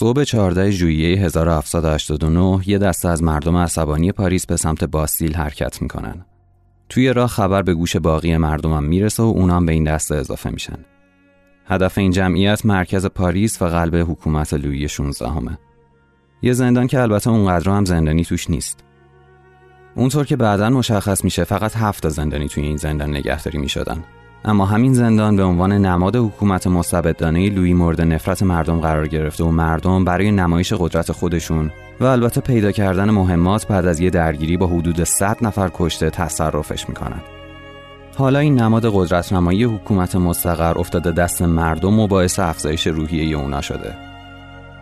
صبح 14 ژوئیه 1789 یه دسته از مردم عصبانی پاریس به سمت باستیل حرکت می‌کنن. توی راه خبر به گوش باقی مردمم می‌رسه و اونام به این دسته اضافه میشن. هدف این جمعیت مرکز پاریس و قلب حکومت لویی 16 همه. یه زندان که البته اونقدر هم زندانی توش نیست. اونطور که بعدا مشخص میشه فقط هفت زندانی توی این زندان نگهداری می‌شدن. اما همین زندان به عنوان نماد حکومت مستبدانه لویی مورد نفرت مردم قرار گرفته و مردم برای نمایش قدرت خودشون و البته پیدا کردن مهمات بعد از یه درگیری با حدود 100 نفر کشته تصرفش می‌کنن. حالا این نماد قدرت نمایی حکومت مستقر افتاده دست مردم و باعث افزایش روحیه اونا شده.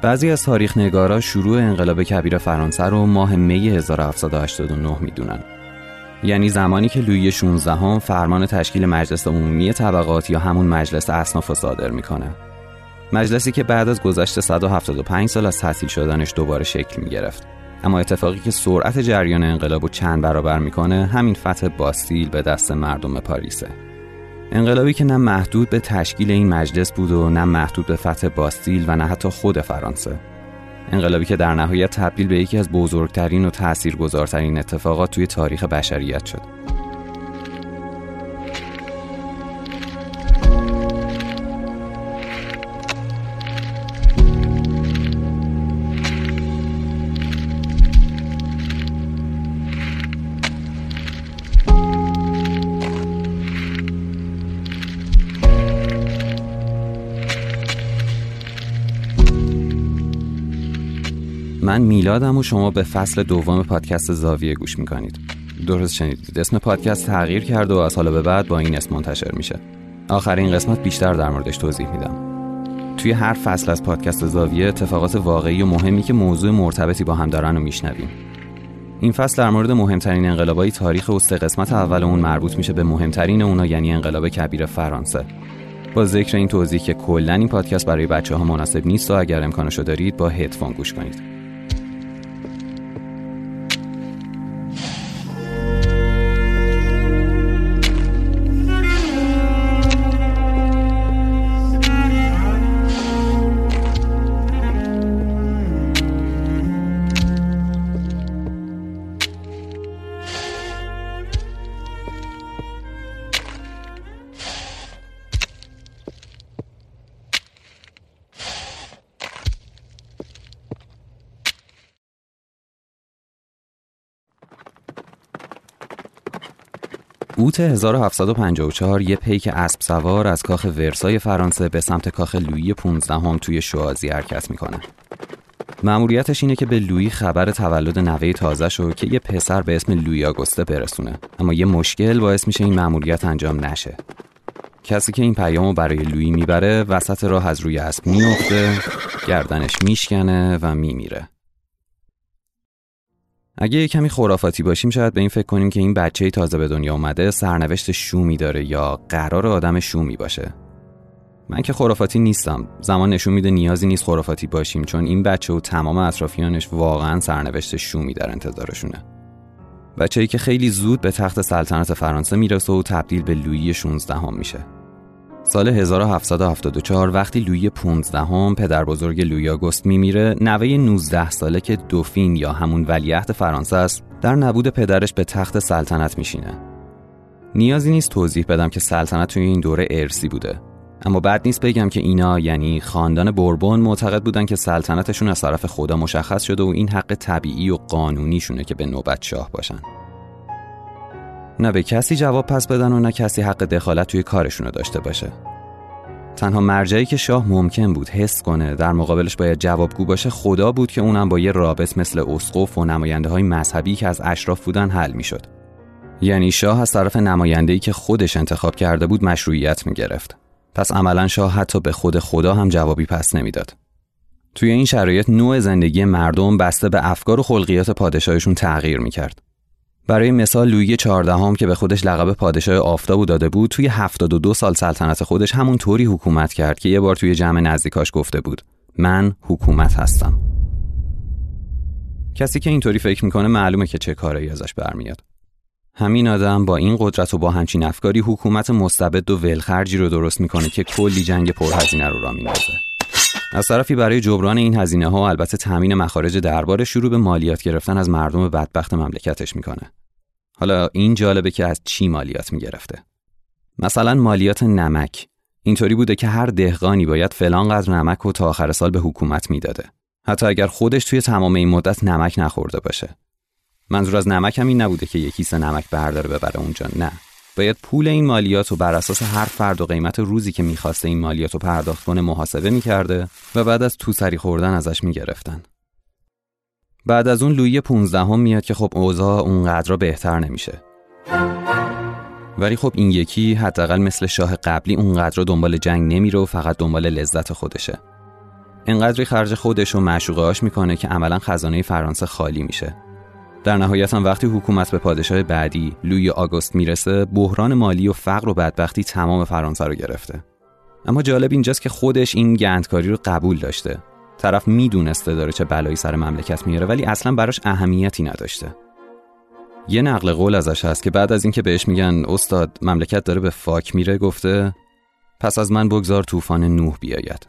بعضی از تاریخ نگارا شروع انقلاب کبیر فرانسه رو ماه می 1789 می‌دونن. یعنی زمانی که لویی 16 هم فرمان تشکیل مجلس عمومی طبقات یا همون مجلس اصناف صادر می‌کنه. مجلسی که بعد از گذشت 175 سال از تحصیل شدنش دوباره شکل می گرفت. اما اتفاقی که سرعت جریان انقلاب رو چند برابر می‌کنه همین فتح باستیل به دست مردم پاریسه. انقلابی که نه محدود به تشکیل این مجلس بود و نه محدود به فتح باستیل و نه حتی خود فرانسه. انقلابی که در نهایت تبدیل به یکی از بزرگترین و تاثیرگذارترین اتفاقات توی تاریخ بشریت شد. میلادم و شما به فصل دوم پادکست زاویه گوش می‌کنید. درست شنیدید. اسم پادکست تغییر کرده و از حالا به بعد با این اسم منتشر میشه. آخر این قسمت بیشتر در موردش توضیح میدم. توی هر فصل از پادکست زاویه اتفاقات واقعی و مهمی که موضوع مرتبطی با هم دارن رو میشنویم. این فصل در مورد مهمترین انقلابای تاریخ و سه قسمت اول اون مربوط میشه به مهمترین اونا یعنی انقلاب کبیر فرانسه. با ذکر این توضیح که کلا این پادکست برای بچه ها مناسب نیست و اگر امکانشو دارید با هدفون گوش کنید. اوت 1754 یه پیک اسب سوار از کاخ ورسای فرانسه به سمت کاخ لویی 15 هم توی شوازی حرکت می‌کنه. معمولیتش اینه که به لویی خبر تولد نوه تازه شو که یه پسر به اسم لویی آگوسته برسونه. اما یه مشکل باعث میشه این معمولیت انجام نشه. کسی که این پیامو برای لویی می‌بره وسط راه از روی اسب میفته گردنش میشکنه و میمیره. اگه یه کمی خرافاتی باشیم شاید به این فکر کنیم که این بچه تازه به دنیا اومده سرنوشت شومی داره یا قرار آدم شومی باشه. من که خرافاتی نیستم. زمان نشون میده نیازی نیست خرافاتی باشیم چون این بچه و تمام اطرافیانش واقعا سرنوشت شومی در انتظارشونه. بچه‌ای که خیلی زود به تخت سلطنت فرانسه می‌رسه و تبدیل به لویی 16 هم میشه. سال 1774 وقتی لویی 15 هم پدر بزرگ لویی آگوست میمیره نوه 19 ساله که دوفین یا همون ولیعهد فرانسه است در نبود پدرش به تخت سلطنت میشینه. نیازی نیست توضیح بدم که سلطنت توی این دوره ارسی بوده. اما بعد نیست بگم که اینا یعنی خاندان بوربون معتقد بودن که سلطنتشون از طرف خدا مشخص شده و این حق طبیعی و قانونیشونه که به نوبت شاه باشن. نه به کسی جواب پس بدن و نه کسی حق دخالت توی کارشونو داشته باشه تنها مرجعی که شاه ممکن بود حس کنه در مقابلش باید جوابگو باشه خدا بود که اونم با یه رابط مثل اسقف و نماینده های مذهبی که از اشراف بودن حل می‌شد. یعنی شاه از طرف نماینده‌ای که خودش انتخاب کرده بود مشروعیت می گرفت. پس عملا شاه حتی به خود خدا هم جوابی پس نمی‌داد. توی این شرایط نوع زندگی مردم بسته به افکار و خلقیات پادشاهشون تغییر می‌کرد. برای مثال لویی چهاردهم که به خودش لقب پادشاه آفتاب داده بود توی 72 سال سلطنت خودش همون طوری حکومت کرد که یه بار توی جمع نزدیکاش گفته بود من حکومت هستم. کسی که اینطوری فکر می‌کنه معلومه که چه کاری ازش برمیاد. همین آدم با این قدرت و با همچین افکاری حکومت مستبد و ولخرجی رو درست می‌کنه که کلی جنگ پرهزینه رو را میندازه. از طرفی برای جبران این هزینه ها و البته تامین مخارج دربار شروع به مالیات گرفتن از مردم بدبخت مملکتش می‌کنه. حالا این جالبه که از چی مالیات می‌گرفته. مثلا مالیات نمک اینطوری بوده که هر دهقانی باید فلان قدر نمک و تا آخر سال به حکومت می‌داده. حتی اگر خودش توی تمام این مدت نمک نخورده باشه. منظور از نمک هم این نبوده که یک کیسه نمک برداره ببره اونجا نه. باید پول این مالیات رو بر اساس هر فرد و قیمت روزی که می‌خواسته این مالیات رو پرداخت کنه محاسبه می‌کرده و بعد از تو سری خوردن ازش می‌گرفتن. بعد از اون لویی 15 هم میاد که خب اوضاع اونقدر بهتر نمیشه. ولی خب این یکی حداقل مثل شاه قبلی اونقدر دنبال جنگ نمیره و فقط دنبال لذت خودشه. انقدری خرج خودش و معشوقهاش می‌کنه که عملا خزانه فرانسه خالی میشه. در نهایت هم وقتی حکومت به پادشاه بعدی لوی آگوست می‌رسه بحران مالی و فقر و بدبختی تمام فرانسه رو گرفته. اما جالب اینجاست که خودش این گندکاری رو قبول داشته. طرف می‌دونسته داره چه بلایی سر مملکت میاره ولی اصلا براش اهمیتی نداشته. یه نقل قول ازش هست که بعد از اینکه بهش میگن استاد مملکت داره به فاک میره گفته پس از من بگذار طوفان نوح بیاید.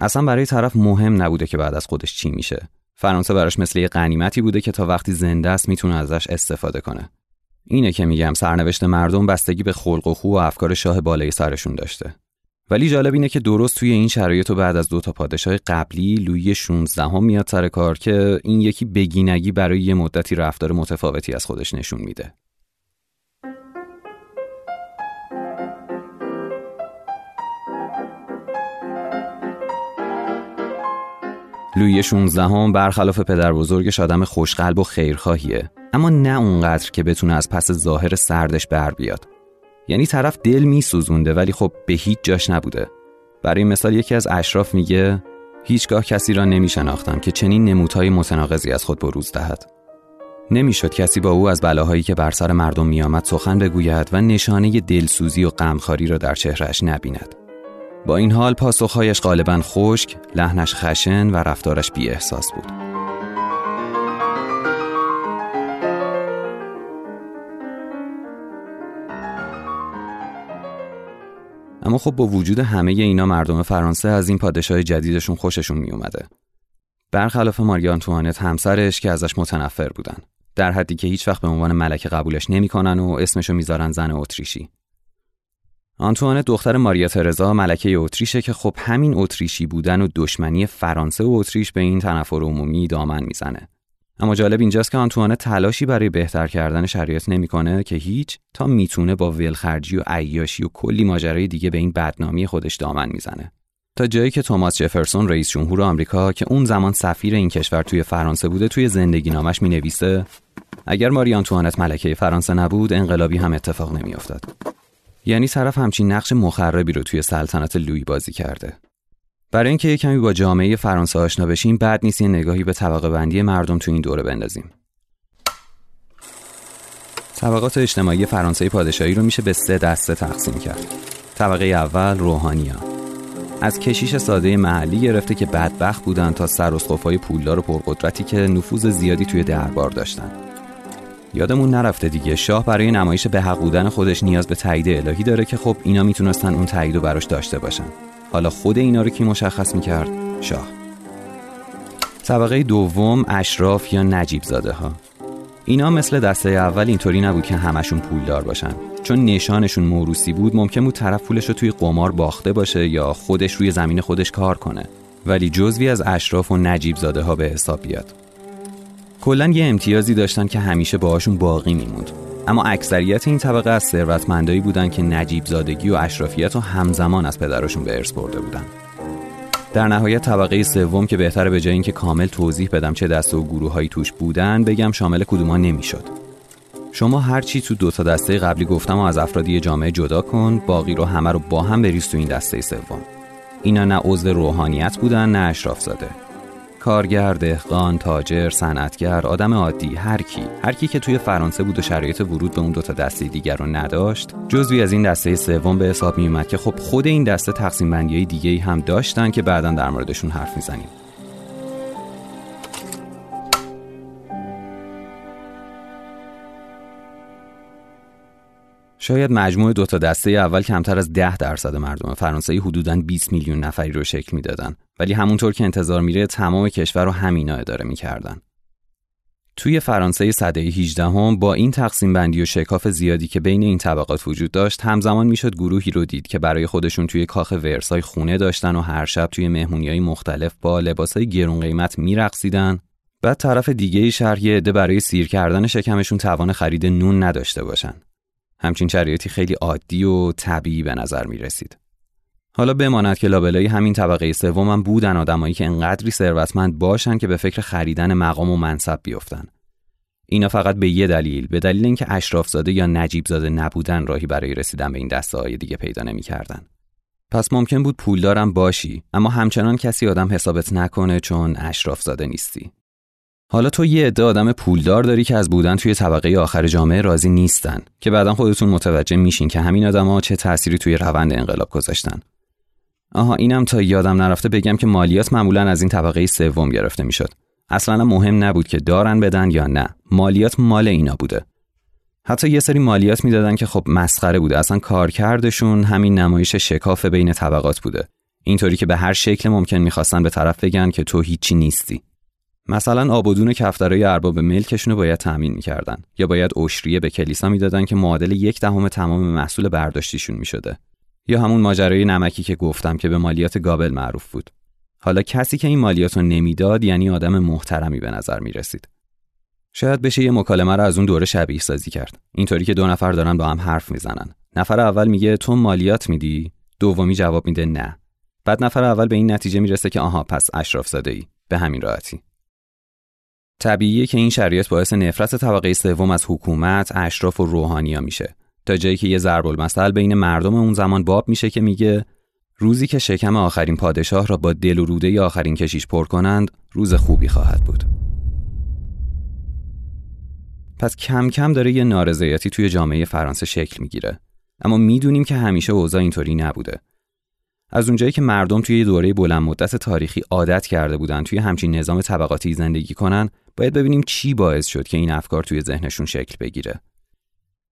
اصلا برای طرف مهم نبوده که بعد از خودش چی میشه. فرانسه براش مثل یه قنیمتی بوده که تا وقتی زنده است می‌تونه ازش استفاده کنه. اینه که میگم سرنوشت مردم بستگی به خلق و خو و افکار شاه بالای سرشون داشته ولی جالب اینه که درست توی این شرایط و بعد از دو تا پادشاه قبلی لویی 16 هم میاد سر کار که این یکی بگینگی برای یه مدتی رفتار متفاوتی از خودش نشون میده. لویی 16 هم برخلاف پدر بزرگش آدم خوشقلب و خیرخواهیه. اما نه اونقدر که بتونه از پس ظاهر سردش بر بیاد. یعنی طرف دل میسوزونده ولی خب به هیچ جاش نبوده. برای مثال یکی از اشراف میگه هیچگاه کسی را نمیشناختم که چنین نمودهای متناقضی از خود بروز دهد. نمی‌شد کسی با او از بلاهایی که بر سر مردم میآمد سخن بگوید و نشانه دلسوزی و غمخواری را در چهرهش نبیند. با این حال پاسخهایش غالبا خشک لحنش خشن و رفتارش بی احساس بود اما خب با وجود همه اینا مردم فرانسه از این پادشاه جدیدشون خوششون می اومده. برخلاف ماریا آنتوانت همسرش که ازش متنفر بودن. در حدی که هیچ وقت به عنوان ملکه قبولش نمی‌کنن و اسمشو می‌ذارن زن اتریشی. آنتوانت دختر ماریا ترزا ملکه اتریشه که خب همین اتریشی بودن و دشمنی فرانسه و اتریش به این تنفر عمومی دامن می‌زنه. اما جالب اینجاست که آنتوانه تلاشی برای بهتر کردن شرایط نمی‌کنه که هیچ تا می‌تونه با ولخرجی و عیاشی و کلی ماجرای دیگه به این بدنامی خودش دامن می‌زنه تا جایی که توماس جفرسون رئیس جمهور آمریکا که اون زمان سفیر این کشور توی فرانسه بوده توی زندگی نامش می نویسه اگر ماری آنتوانت ملکه فرانسه نبود انقلابی هم اتفاق نمیافتاد یعنی طرف همچین نقش مخربی رو توی سلطنت لویی بازی کرده. برای اینکه یه کمی با جامعه فرانسه آشنا بشیم بعد نیست یه نگاهی به طبقه بندی مردم تو این دوره بندازیم. طبقات اجتماعی فرانسه پادشاهی رو میشه به سه دسته تقسیم کرد. طبقه اول روحانیان از کشیش ساده محلی گرفته که بدبخت بودن تا سراسخوفای پولدار و پرقدرتی که نفوذ زیادی توی دربار داشتن. یادمون نرفته دیگه. شاه برای نمایش به حق بودن خودش نیاز به تایید الهی داره که خب اینا می‌تونستن اون تایید رو براش داشته باشن. حالا خود اینا رو کی مشخص می‌کرد؟ شاه. طبقه دوم اشراف یا نجیب زاده ها اینا مثل دسته اول اینطوری نبود که همشون پولدار باشن. چون نشانشون موروسی بود ممکن بود طرف پولش رو توی قمار باخته باشه یا خودش روی زمین خودش کار کنه. ولی جزوی از اشراف و نجیب زاده ها به حساب بیاد. کلا یه امتیازی داشتن که همیشه باهاشون باقی میموند. اما اکثریت این طبقه از ثروتمندایی بودند که نجیب زادگی و اشرافیت رو همزمان از پدرشون به ارث برده بودن. در نهایت طبقه سوم که بهتره به جای اینکه کامل توضیح بدم چه دسته و گروه هایی توش بودن بگم شامل کدوما نمی‌شد. شما هر چی تو دو تا دسته قبلی گفتم و از افرادی جامعه جدا کن باقی رو همه رو با هم بریز تو این دسته سوم. اینا نه عضو روحانیت بودن نه اشراف زاده کارگر، دهقان، تاجر، صنعتگر، آدم عادی، هر کی، هر کی که توی فرانسه بود و شرایط ورود به اون دو تا دسته دیگر رو نداشت، جزوی از این دسته سوم به حساب می اومد که خب خود این دسته تقسیم بندی های دیگه هم داشتن که بعدا در موردشون حرف می‌زنیم. شاید مجموع دو تا دسته اول کمتر از ده درصد مردم فرانسه حدوداً 20 میلیون نفری رو شکل می‌دادن. ولی همونطور که انتظار میره تمام کشور رو همینا اداره می‌کردن. توی فرانسه صده 18 هم با این تقسیم بندی و شکاف زیادی که بین این طبقات وجود داشت همزمان می‌شد گروهی رو دید که برای خودشون توی کاخ ورسای خونه داشتن و هر شب توی مهمونیهای مختلف با لباسای گرون قیمت میرقصیدن. بعد طرف دیگه شهر یه عده برای سیر کردن شکمشون توان خرید نون نداشته باشن. همچین شرایطی خیلی عادی و طبیعی به نظر می رسید. حالا بماند که لابلای همین طبقه سوم بودن آدمایی که انقدری ثروتمند باشن که به فکر خریدن مقام و منصب بیفتن. اینا فقط به یه دلیل به دلیل اینکه اشرافزاده یا نجیب زاده نبودن راهی برای رسیدن به این دسته های دیگه پیدا نمی‌کردن. پس ممکن بود پولدارم باشی اما همچنان کسی آدم حسابت نکنه چون اشرافزاده نیستی. حالا تو یه عده آدم پولدار داری که از بودن توی طبقه آخر جامعه راضی نیستن که بعدا خودتون متوجه میشین که همین آدما چه تأثیری توی روند انقلاب گذاشتن. آها اینم تا یادم نرفته بگم که مالیات معمولا از این طبقه سوم گرفته می‌شد. اصلا مهم نبود که دارن بدن یا نه. مالیات مال اینا بوده. حتی یه سری مالیات می‌دادن که خب مسخره بوده. اصلا کارکردشون همین نمایش شکاف بین طبقات بوده. اینطوری که به هر شکل ممکن می‌خواستن به طرف بگن که تو هیچی نیستی. مثلا آبادون کفترای ارباب ملکشون رو باید تأمین می‌کردن یا باید اشریه به کلیسا می‌دادن که معادل یک دهم تمام محصول برداشتیشون می‌شده. یا همون ماجرای نمکی که گفتم که به مالیات گابل معروف بود. حالا کسی که این مالیات رو نمی‌داد یعنی آدم محترمی به نظر می‌رسید. شاید بشه یه مکالمه رو از اون دوره شبیه سازی کرد. اینطوری که دو نفر دارن با هم حرف می‌زنن. نفر اول میگه تو مالیات میدی؟ دومی جواب میده نه. بعد نفر اول به این نتیجه می‌رسه که آها پس اشراف زاده ای به همین راحتی. طبیعیه که این شرایط باعث نفرت طبقه سوم از حکومت، اشراف و روحانیا میشه. تا جایی که یه ضرب المثل بین مردم اون زمان باب میشه که میگه روزی که شکم آخرین پادشاه را با دل و روده آخرین کشیش پر کنند، روز خوبی خواهد بود. پس کم کم داره یه نارضایتی توی جامعه فرانسه شکل می‌گیره. اما می‌دونیم که همیشه اوضاع اینطوری نبوده. از اونجایی که مردم توی دوره بلند مدت تاریخی عادت کرده بودن توی همچین نظام طبقاتی زندگی کنن باید ببینیم چی باعث شد که این افکار توی ذهنشون شکل بگیره.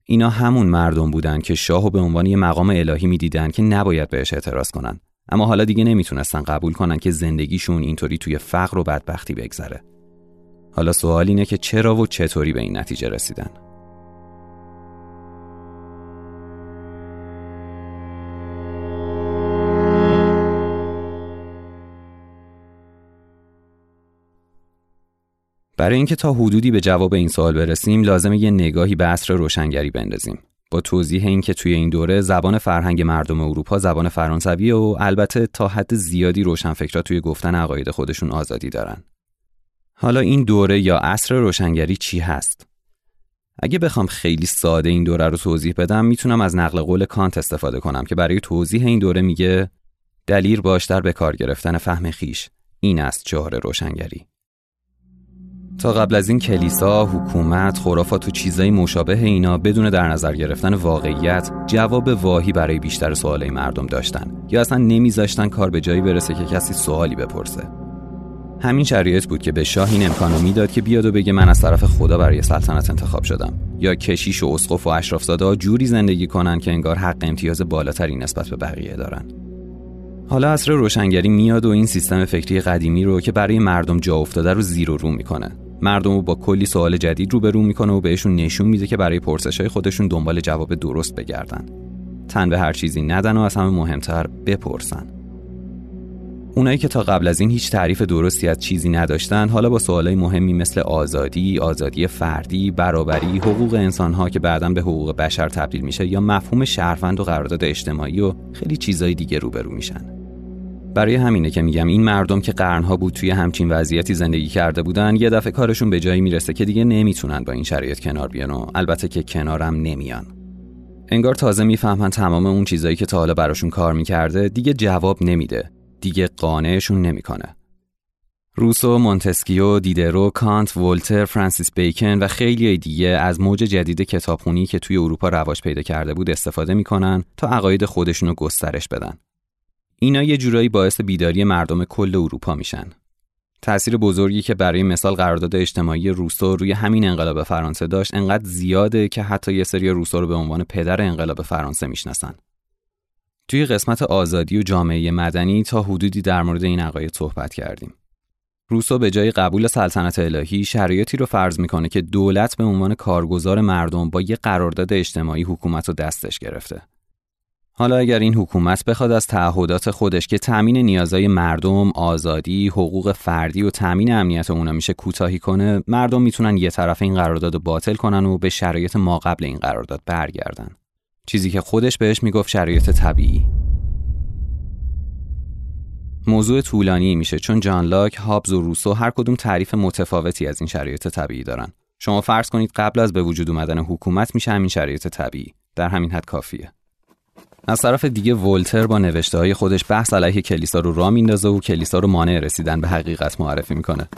اینا همون مردم بودن که شاهو به عنوان یه مقام الهی می‌دیدن که نباید بهش اعتراض کنن. اما حالا دیگه نمی‌تونستن قبول کنن که زندگیشون اینطوری توی فقر و بدبختی بگذره. حالا سوال اینه که چرا و چطوری به این نتیجه رسیدن؟ برای اینکه تا حدودی به جواب این سوال برسیم لازمه یه نگاهی به عصر روشنگری بندازیم با توضیح اینکه توی این دوره زبان فرهنگ مردم اروپا زبان فرانسوی و البته تا حد زیادی روشنفکرا توی گفتن عقاید خودشون آزادی دارن. حالا این دوره یا عصر روشنگری چی هست؟ اگه بخوام خیلی ساده این دوره رو توضیح بدم می‌تونم از نقل قول کانت استفاده کنم که برای توضیح این دوره میگه دلیر باشتر به کار گرفتن فهم خیش این است چهار روشنگری تا قبل از این کلیسا، حکومت، خرافات و چیزایی مشابه اینا بدون در نظر گرفتن واقعیت جواب واهی برای بیشتر سوالای مردم داشتن یا اصلا نمیذاشتن کار به جایی برسه که کسی سوالی بپرسه. همین شرایط بود که به شاه این امکانو می‌داد که بیاد و بگه من از طرف خدا برای سلطنت انتخاب شدم یا کشیش و اسقف و اشرافزاده جوری زندگی کنن که انگار حق امتیاز بالاتری نسبت به بقیه دارن. حالا عصر روشنگری میاد و این سیستم فکری قدیمی رو که برای مردم جا افتاده رو زیر و رو می‌کنه مردم رو با کلی سوال جدید روبرو می‌کنه و بهشون نشون میده که برای پرسش های خودشون دنبال جواب درست بگردن تن به هر چیزی ندن و از همه مهمتر بپرسن اونایی که تا قبل از این هیچ تعریف درستی از چیزی نداشتن حالا با سوالای مهمی مثل آزادی، آزادی فردی، برابری، حقوق انسانها که بعدا به حقوق بشر تبدیل میشه یا مفهوم شهروند و قرارداد اجتماعی و خیلی چیزای دیگه روبرو میشن. برای همینه که میگم این مردم که قرنها بود توی همچین وضعیتی زندگی کرده بودن یه دفعه کارشون به جایی می‌رسه که دیگه نمی‌تونن با این شرایط کنار بیان و البته که کنارم نمیان. انگار تازه می‌فهمن تمام اون چیزایی که تا حالا براشون کار می‌کرده دیگه جواب نمیده. دیگه قانعشون نمی‌کنه. روسو، مونتسکیو، دیدرو، کانت، ولتر، فرانسیس بیکن و خیلی دیگه از موج جدید کتابخونی که توی اروپا رواج پیدا کرده بود استفاده می‌کنن تا عقاید خودشون رو گسترش بدن. اینا یه جورایی باعث بیداری مردم کل اروپا میشن. تأثیر بزرگی که برای مثال قرارداد اجتماعی روسو روی همین انقلاب فرانسه داشت انقدر زیاده که حتی یه سری روسو رو به عنوان پدر انقلاب فرانسه می‌شناسن. توی قسمت آزادی و جامعه مدنی تا حدودی در مورد این عقاید صحبت کردیم. روسو به جای قبول سلطنت الهی شرایطی رو فرض می‌کنه که دولت به عنوان کارگزار مردم با یه قرارداد اجتماعی حکومت رو دستش گرفته. حالا اگر این حکومت بخواد از تعهدات خودش که تأمین نیازهای مردم، آزادی، حقوق فردی و تأمین امنیت اونا میشه کوتاهی کنه، مردم می‌تونن یه طرف این قرارداد باطل کنن و به شرایط ما قبل این قرارداد برگردن. چیزی که خودش بهش می‌گفت شرایط طبیعی. موضوع طولانی میشه چون جان لاک، هابز و روسو هر کدوم تعریف متفاوتی از این شرایط طبیعی دارن. شما فرض کنید قبل از به وجود اومدن حکومت میشه همین شرایط طبیعی. در همین حد کافیه. از طرف دیگه ولتر با نوشته های خودش بحث علیه کلیسا رو را میندازه و کلیسا رو مانع رسیدن به حقیقت معرفی می‌کنه.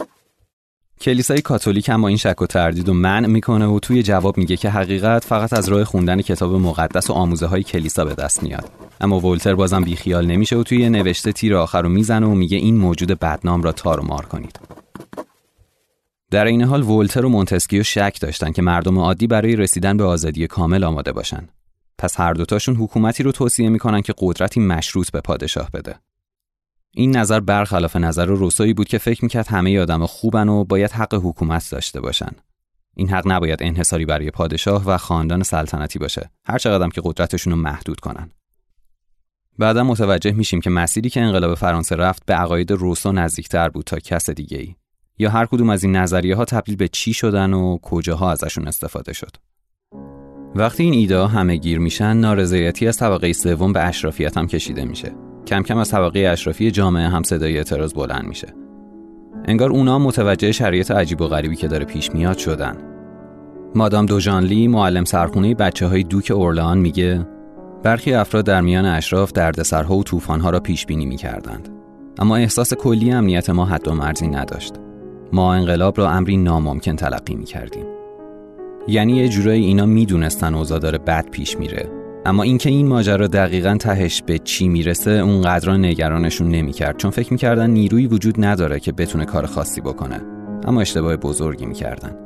کلیسای کاتولیک هم با این شک و تردید و منع می‌کنه و توی جواب میگه که حقیقت فقط از راه خوندن کتاب مقدس و آموزه های کلیسا به دست میاد. اما ولتر بازم بیخیال نمیشه و توی نوشته تیر آخر رو می‌زنه و میگه این موجود بدنام را تار و مار کنید. در این حال ولتر و مونتسکیو شک داشتن که مردم عادی برای رسیدن به آزادی کامل آماده باشن. پس هر دوتاشون حکومتی رو توصیه می‌کنن که قدرتی مشروط به پادشاه بده. این نظر برخلاف نظر روسویی بود که فکر می‌کرد همه آدم خوبن و باید حق حکومت داشته باشن. این حق نباید انحصاری برای پادشاه و خاندان سلطنتی باشه. هر چقدر که قدرتشون رو محدود کنن. بعدا متوجه میشیم که مسیری که انقلاب فرانسه رفت به عقاید روسو نزدیکتر بود تا کس دیگه ای. یا هر کدوم از این نظریه ها تبدیل به چی شدن و کجاها ازشون استفاده شد. وقتی این ایده همه گیر میشن نارضایتی از طبقه سوم به اشرافیت هم کشیده میشه. کم کم از طبقه اشرافی جامعه هم صدای اعتراض بلند میشه. انگار اونا متوجه شرایط عجیب و غریبی که داره پیش میاد شدن. مادام دوژانلی معلم سرخونه بچه های دوک اورلان میگه برخی افراد در میان اشراف دردسرها و طوفانها را پیش بینی می‌کردند. اما احساس کلی امنیت ما حد و مرزی نداشت. ما انقلاب را امری ناممکن تلقی می‌کردیم. یعنی یه جورایی اینا می‌دونستن اوضاع داره بد پیش میره. اما اینکه این ماجرا دقیقا تهش به چی می‌رسه اون قدرا نگرانشون نمی‌کرد. چون فکر می‌کردن نیروی وجود نداره که بتونه کار خاصی بکنه. اما اشتباه بزرگی می‌کردن.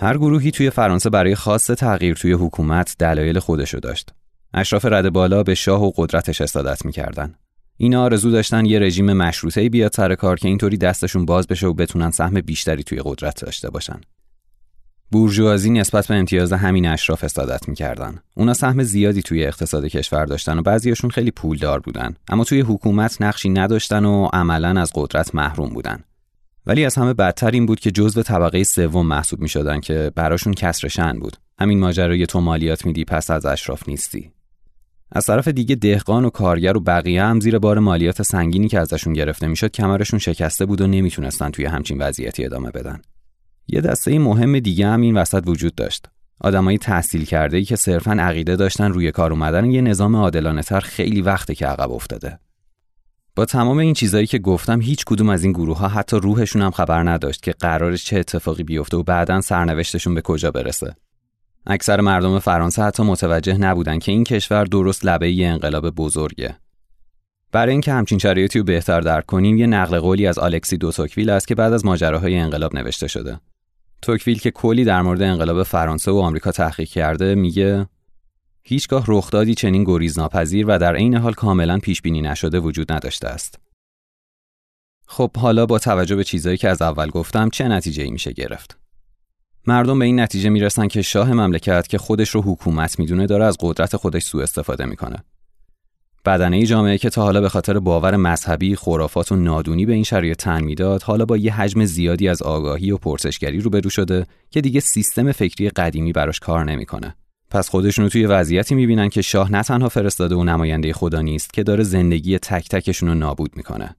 هر گروهی توی فرانسه برای خاص تغییر توی حکومت دلایل خودشو داشت. اشراف رد بالا به شاه و قدرتش استادت می‌کردن. اینا آرزو داشتن یه رژیم مشروطه بیاد سر کار که اینطوری دستشون باز بشه و بتونن سهم بیشتری توی قدرت داشته باشن. بورژوازی نسبت به امتیاز همین اشراف استادت می‌کردن. اونا سهم زیادی توی اقتصاد کشور داشتن و بعضیاشون خیلی پولدار بودن اما توی حکومت نقشی نداشتن و عملا از قدرت محروم بودن. ولی از همه بدتر این بود که جزو طبقه سوم محسوب می شدن که براشون کسر شن بود. همین ماجرای تو مالیات میدی پس از اشراف نیستی. از طرف دیگه دهقان و کارگر و بقیه هم زیر بار مالیات سنگینی که ازشون گرفته می‌شد کمرشون شکسته بود و نمی‌تونستن توی همچین وضعیتی ادامه بدن. یه دسته مهم دیگه هم این وسط وجود داشت. آدمایی تحصیل کرده ای که صرفا عقیده داشتن روی کار اومدن یه نظام عادلانه تر خیلی وقته که عقب افتاده. با تمام این چیزایی که گفتم هیچ کدوم از این گروه ها حتی روحشون هم خبر نداشت که قرار چه اتفاقی بیفته و بعدا سرنوشتشون به کجا برسه. اکثر مردم فرانسه حتی متوجه نبودن که این کشور درست لبه ای انقلاب بزرگه. برای اینکه همچین شرایطی رو بهتر درک کنیم یه نقل قولی از آلکسی دو توکویل است که بعد از ماجراهای انقلاب نوشته شده. توکویل که کلی در مورد انقلاب فرانسه و آمریکا تحقیق کرده میگه هیچگاه رخدادی چنین گریزناپذیر و در عین حال کاملا پیش بینی نشده وجود نداشته است. خب حالا با توجه به چیزایی که از اول گفتم چه نتیجه ای میشه گرفت؟ مردم به این نتیجه می‌رسن که شاه مملکت که خودش رو حکومت می‌دونه داره از قدرت خودش سوء استفاده می‌کنه. بدنه جامعه که تا حالا به خاطر باور مذهبی، خرافات و نادونی به این شرایط تن می‌داد، حالا با یه حجم زیادی از آگاهی و پرسشگری روبرو شده که دیگه سیستم فکری قدیمی براش کار نمی‌کنه. پس خودشونو توی وضعیتی می‌بینن که شاه نه تنها فرستاده و نماینده خدا نیست که داره زندگی تک تکشون رو نابود می‌کنه.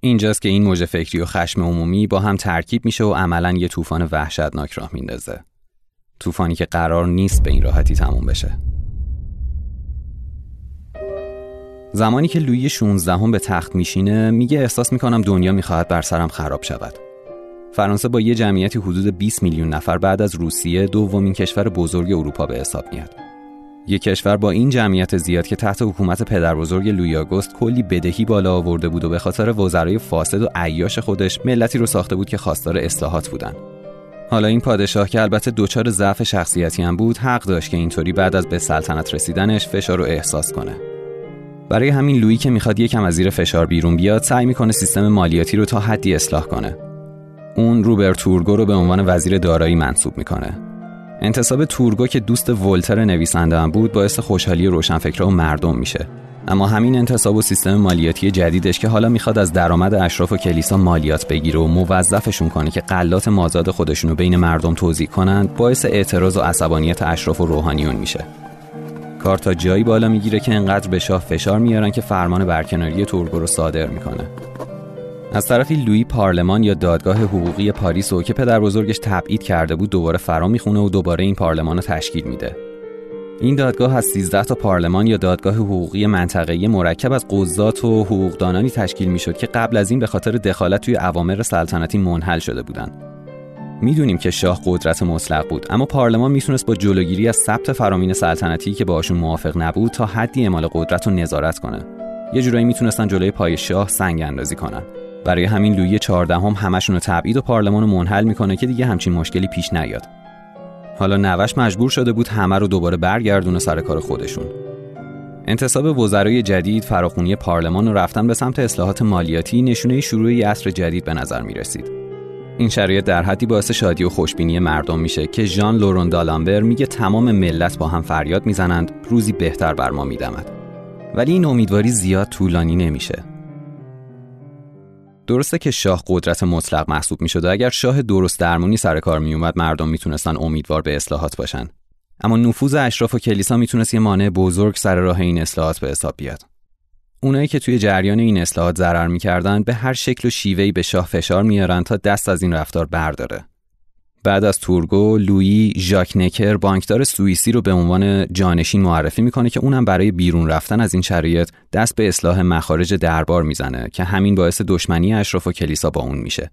اینجاست که این موج فکری و خشم عمومی با هم ترکیب میشه و عملا یه طوفان وحشتناک راه میندازه. طوفانی که قرار نیست به این راحتی تموم بشه. زمانی که لویی 16 هم به تخت میشینه میگه احساس می‌کنم دنیا می‌خواهد بر سرم خراب شود. فرانسه با یه جمعیتی حدود 20 میلیون نفر بعد از روسیه دومین کشور بزرگ اروپا به حساب میاد. یک کشور با این جمعیت زیاد که تحت حکومت پدر بزرگ لوی آگوست کلی بدهی بالا آورده بود و به خاطر وزرای فاسد و عیاش خودش ملتی رو ساخته بود که خواستار اصلاحات بودن. حالا این پادشاه که البته دچار ضعف شخصیتی هم بود حق داشت که اینطوری بعد از به سلطنت رسیدنش فشار رو احساس کنه. برای همین لویی که می‌خواد یکم از زیر فشار بیرون بیاد سعی می‌کنه سیستم مالیاتی رو تا حدی اصلاح کنه. اون روبرت تورگو رو به عنوان وزیر دارایی منصوب می‌کنه. انتصاب تورگو که دوست ولتر نویسنده هم بود باعث خوشحالی روشنفکرها و مردم میشه. اما همین انتصاب و سیستم مالیاتی جدیدش که حالا می‌خواد از درآمد اشراف و کلیسا مالیات بگیره و موظفشون کنه که قلات مازاد خودشونو بین مردم توضیح کنند باعث اعتراض و عصبانیت اشراف و روحانیون میشه. کار تا جایی بالا می‌گیره که انقدر به شاه فشار میارن که فرمان برکناری تورگو رو صادر می‌کنه. از طرفی لویی پارلمان یا دادگاه حقوقی پاریس و که پدر بزرگش تبعید کرده بود دوباره فرا می‌خونه و دوباره این پارلمان رو تشکیل میده این دادگاه از 13 تا پارلمان یا دادگاه حقوقی منطقه‌ای مرکب از قضات و حقوقدانانی تشکیل می‌شد که قبل از این به خاطر دخالت توی اوامر سلطنتی منحل شده بودند. می‌دونیم که شاه قدرت مطلق بود اما پارلمان می‌تونست با جلوگیری از ثبت فرامین سلطنتی که باشون موافق نبود تا حدی اعمال قدرت رو نظارت کنه. یه جورایی می‌تونستن جلوی پای شاه سنگ اندازی کنن. برای همین لویی چهاردهم هم همشون رو تبعید و پارلمان رو منحل می‌کنه که دیگه همچین مشکلی پیش نیاد. حالا نوش مجبور شده بود همه رو دوباره برگردونه سر کار خودشون. انتصاب وزرای جدید فراخونی پارلمان و رفتن به سمت اصلاحات مالیاتی نشونه شروع عصر جدید به نظر می رسید. این شرایط در حدی باعث شادی و خوشبینی مردم میشه که ژان لورون دالامبر میگه تمام ملت با هم فریاد می‌زنند روزی بهتر بر ما میدمد. ولی این امیدواری زیاد طولانی نمیشه. درسته که شاه قدرت مطلق محسوب می و اگر شاه درست درمونی سر کار می اومد مردم می‌تونستن امیدوار به اصلاحات باشن. اما نفوذ اشراف و کلیسا می‌تونست یه مانع بزرگ سر راه این اصلاحات به حساب بیاد. اونایی که توی جریان این اصلاحات ضرر می‌کردن به هر شکل و شیوهی به شاه فشار میارن تا دست از این رفتار برداره. بعد از تورگو لویی ژاک نکر بانکدار سوئیسی رو به عنوان جانشین معرفی می‌کنه که اونم برای بیرون رفتن از این شرایط دست به اصلاح مخارج دربار می‌زنه که همین باعث دشمنی اشراف و کلیسا با اون میشه.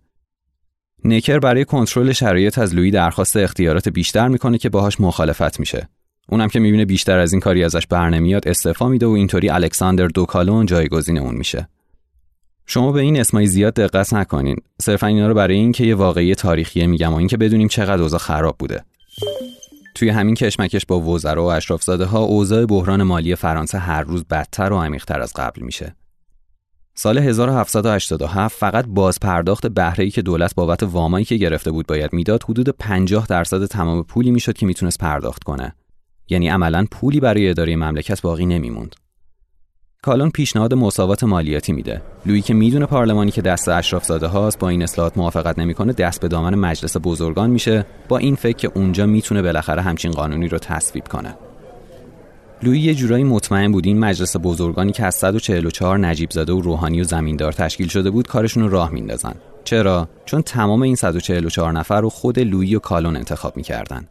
نکر برای کنترل شرایط از لویی درخواست اختیارات بیشتر می‌کنه که باهاش مخالفت میشه. اونم که می‌بینه بیشتر از این کاری ازش برنمیاد استعفا میده و اینطوری الکساندر دوکالون جایگزین اون میشه. شما به این اسمای زیاد دقت نکنین. صرفا اینا رو برای اینکه یه واقعی تاریخیه میگم و اینکه بدونیم چقدر اوضاع خراب بوده. توی همین کشمکش با وزرا و اشرافزاده ها اوضاع بحران مالی فرانسه هر روز بدتر و عمیقتر از قبل میشه. سال 1787 فقط باز پرداخت بهره‌ای که دولت بابت وامایی که گرفته بود باید می‌داد حدود 50 درصد تمام پولی می‌شد که می‌تونست پرداخت کنه. یعنی عملا پولی برای اداره مملکت باقی نمیموند. کالون پیشنهاد مساوات مالیاتی میده. لویی که می‌دونه پارلمانی که دست اشراف زاده هاست با این اصلاحات موافقت نمی‌کنه دست به دامن مجلس بزرگان میشه. با این فکر که اونجا می‌تونه بالاخره همچین قانونی رو تصویب کنه. لویی یه جورایی مطمئن بود این مجلس بزرگانی که از 144 نجیب زاده و روحانی و زمیندار تشکیل شده بود کارشون رو راه میندازن. چرا؟ چون تمام این 144 نفر رو خود لویی و کالون انتخاب می‌کردن.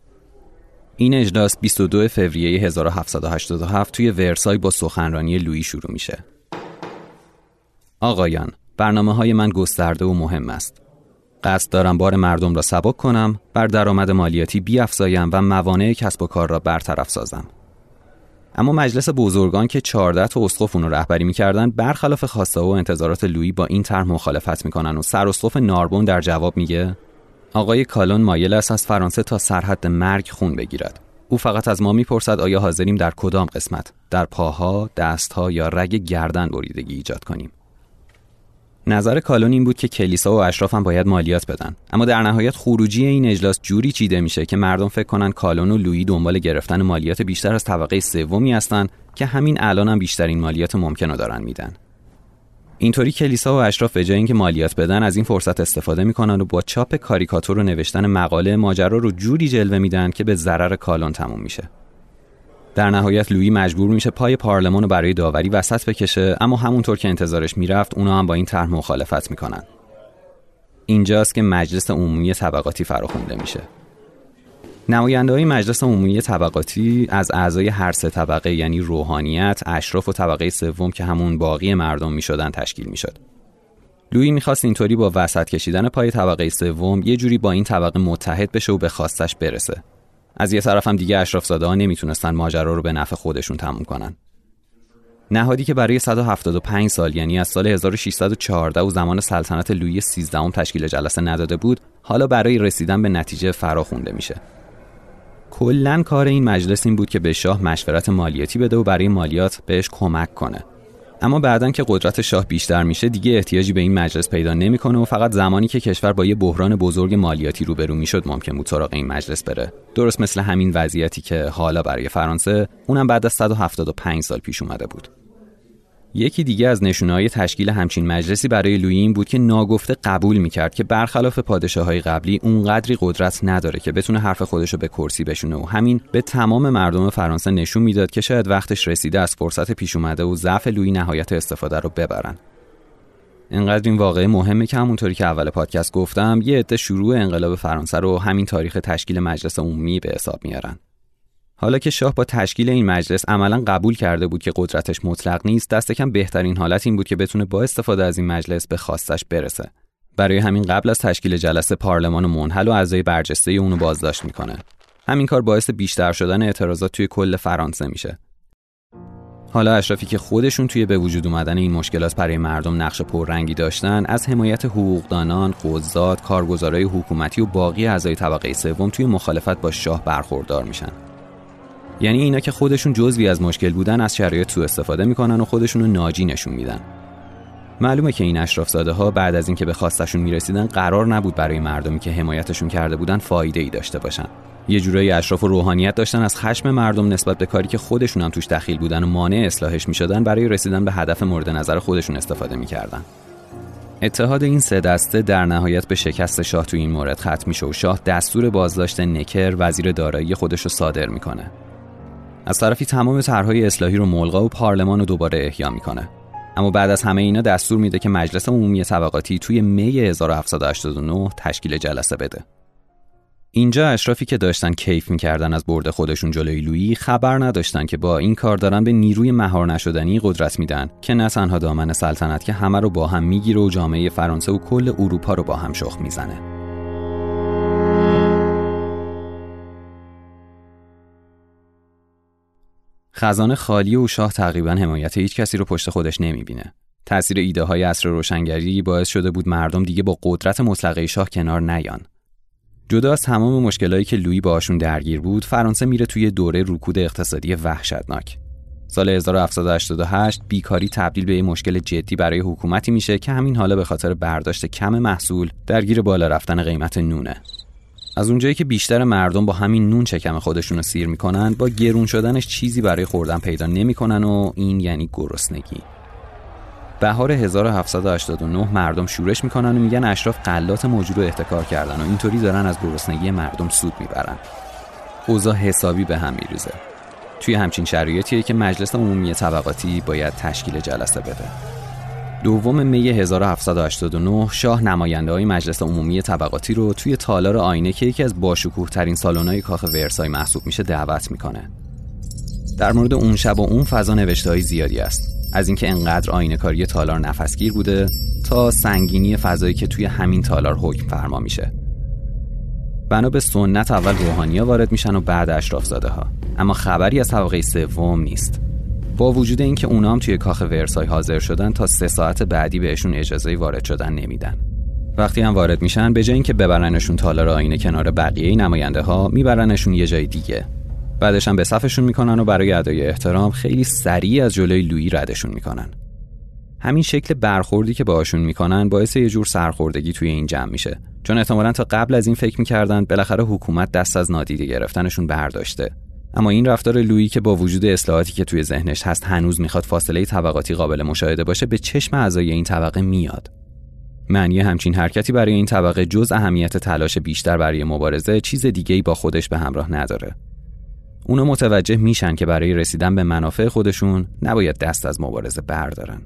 این اجلاس 22 فوریه 1787 توی ورسای با سخنرانی لویی شروع میشه. آقایان، برنامه های من گسترده و مهم است. قصد دارم بار مردم را سبک کنم، بر درآمد مالیاتی بیافزایم و موانع کسب و کار را برطرف سازم. اما مجلس بزرگان که 14 تا اسقف اون رهبری می‌کردن برخلاف خواسته و انتظارات لویی با این طرح مخالفت می‌کنن و سر اسقف ناربون در جواب میگه آقای کالون مایل است از فرانسه تا سرحد مرگ خون بگیرد. او فقط از ما می‌پرسد آیا حاضریم در کدام قسمت در پاها دستها یا رگ گردن بریدگی ایجاد کنیم. نظر کالون این بود که کلیسا و اشراف هم باید مالیات بدن. اما در نهایت خروجی این اجلاس جوری چیده میشه که مردم فکر کنن کالون و لویی دنبال گرفتن مالیات بیشتر از طبقه سومی هستند که همین الان هم بیشترین مالیات ممکن رو دارن میدن. اینطوری کلیسا و اشراف به جای اینکه مالیات بدن از این فرصت استفاده می‌کنن و با چاپ کاریکاتور و نوشتن مقاله ماجرا رو جوری جلوه میدن که به ضرر کالون تموم میشه. در نهایت لویی مجبور میشه پای پارلمان رو برای داوری وسط بکشه اما همونطور که انتظارش می‌رفت اونا هم با این طرح مخالفت می‌کنن. اینجاست که مجلس عمومی طبقاتی فراخونده میشه. نماینده های مجلس عمومی طبقاتی از اعضای هر سه طبقه یعنی روحانیت، اشراف و طبقه سوم که همون باقی مردم می‌شدن تشکیل می‌شد. لویی می‌خواست اینطوری با وسط کشیدن پای طبقه سوم یه جوری با این طبقه متحد بشه و به خواستش برسه. از یه طرف هم دیگه اشراف زاده ها نمی‌تونستن ماجرا رو به نفع خودشون تموم کنن. نهادی که برای 175 سال یعنی از سال 1614 و زمان سلطنت لویی 13 تشکیل جلسه نداده بود، حالا برای رسیدن به نتیجه فرا خونده میشه. کلا کار این مجلس این بود که به شاه مشورت مالیاتی بده و برای مالیات بهش کمک کنه. اما بعدا که قدرت شاه بیشتر میشه دیگه احتیاجی به این مجلس پیدا نمی‌کنه و فقط زمانی که کشور با یه بحران بزرگ مالیاتی روبرو می‌شد ممکن بود سراغ این مجلس بره. درست مثل همین وضعیتی که حالا برای فرانسه اونم بعد از 175 سال پیش اومده بود. یکی دیگه از های تشکیل همچین مجلسی برای لویی این بود که ناگفته قبول می‌کرد که برخلاف پادشاه های قبلی اونقدری قدرت نداره که بتونه حرف خودشو به کرسی بشونه و همین به تمام مردم فرانسه نشون می‌داد که شاید وقتش رسیده از فرصت پیش اومده و ضعف لویی نهایت استفاده رو ببرن. انقدر این واقعه مهمه که همونطوری که اول پادکست گفتم یه عده شروع انقلاب فرانسه رو همین تاریخ تشکیل مجلس عمومی به حساب میارن. حالا که شاه با تشکیل این مجلس عملا قبول کرده بود که قدرتش مطلق نیست دست کم بهترین حالت این بود که بتونه با استفاده از این مجلس به خواستش برسه. برای همین قبل از تشکیل جلسه پارلمان منحل و اعضای برجسته اونو بازداشت می‌کنه. همین کار باعث بیشتر شدن اعتراضات توی کل فرانسه میشه. حالا اشرافی که خودشون توی به وجود اومدن این مشکلات برای مردم نقش پررنگی داشتن از حمایت حقوقدانان، قضات، کارگزارای حکومتی و باقی اعضای طبقه سوم توی مخالفت با شاه برخوردار میشن. یعنی اینا که خودشون جزوی از مشکل بودن از شرایط سوء استفاده می‌کنن و خودشون رو ناجی نشون میدن. معلومه که این اشراف زاده ها بعد از اینکه به خواستشون می‌رسیدن قرار نبود برای مردمی که حمایتشون کرده بودن فایده ای داشته باشن. یه جورایی اشراف و روحانیت داشتن از خشم مردم نسبت به کاری که خودشون هم توش دخیل بودن و مانع اصلاحش می‌شدن برای رسیدن به هدف مورد نظر خودشون استفاده می‌کردن. اتحاد این سه دسته در نهایت به شکست شاه تو این مورد ختم میشه و شاه دستور بازداشت نکر وزیر دارایی خودش رو صادر می‌کنه. از طرفی تمام طرحهای اصلاحی رو ملغا و پارلمان رو دوباره احیا می‌کنه. اما بعد از همه اینا دستور میده که مجلس عمومی طبقاتی توی می 1789 تشکیل جلسه بده. اینجا اشرافی که داشتن کیف می‌کردن از برد خودشون جلوی لویی خبر نداشتن که با این کار دارن به نیروی مهار نشدنی قدرت میدن که نه تنها دامن سلطنت که همه رو با هم می‌گیره و جامعه فرانسه و کل اروپا رو با هم شخ می‌زنه. خزانه خالی و شاه تقریبا حمایت هیچ کسی رو پشت خودش نمی‌بینه. تأثیر ایده های عصر روشنگری باعث شده بود مردم دیگه با قدرت مطلقه شاه کنار نیان. جدا از تمام مشکلایی که لویی باشون درگیر بود، فرانسه میره توی دوره رکود اقتصادی وحشتناک. سال 1788 بیکاری تبدیل به یه مشکل جدی برای حکومتی میشه که همین حالا به خاطر برداشت کم محصول درگیر بالا رفتن قیمت نونه. از اونجایی که بیشتر مردم با همین نون چکم خودشون رو سیر می‌کنن با گرون شدنش چیزی برای خوردن پیدا نمی‌کنن و این یعنی گرسنگی. بهار 1789 مردم شورش می‌کنن و میگن اشراف قلات موجود رو احتکار کردن و اینطوری دارن از گرسنگی مردم سود می‌برن. اوضاع حسابی به هم میریزه. توی همچین شرایطیه که مجلس عمومی طبقاتی باید تشکیل جلسه بده. دوم می 1789 شاه نماینده های مجلس عمومی طبقاتی رو توی تالار آینه که یکی از باشکوه ترین های کاخ ورسای محسوب میشه دعوت می‌کنه. در مورد اون شب و اون فضا نوشته های زیادی است. از اینکه انقدر آینه کاری تالار نفسگیر بوده تا سنگینی فضایی که توی همین تالار حکم فرما میشه. بنا به سنت اول روحانیا وارد میشن و بعد اشراف زاده ها. اما خبری از طبقه سوم نیست. با وجود اینکه اونام توی کاخ ورسای حاضر شدن تا سه ساعت بعدی بهشون اجازه وارد شدن نمیدن. وقتی هم وارد میشن به جای اینکه ببرنشون تالار آینه کنار بقیه نماینده ها میبرنشون یه جای دیگه. بعدش هم به صفشون می‌کنن و برای ادای احترام خیلی سریع از جلوی لویی ردشون می‌کنن. همین شکل برخوردی که باهاشون می‌کنن باعث یه جور سرخوردگی توی این جمع میشه. چون احتمالا تا قبل از این فکر می‌کردن بالاخره حکومت دست از نادیده گرفتنشون برداشته. اما این رفتار لویی که با وجود اصلاحاتی که توی ذهنش هست هنوز می‌خواد فاصله طبقاتی قابل مشاهده باشه به چشم اعضای این طبقه میاد. معنی همچین حرکتی برای این طبقه جز اهمیت تلاش بیشتر برای مبارزه چیز دیگه با خودش به همراه نداره. اونا متوجه میشن که برای رسیدن به منافع خودشون نباید دست از مبارزه بردارن.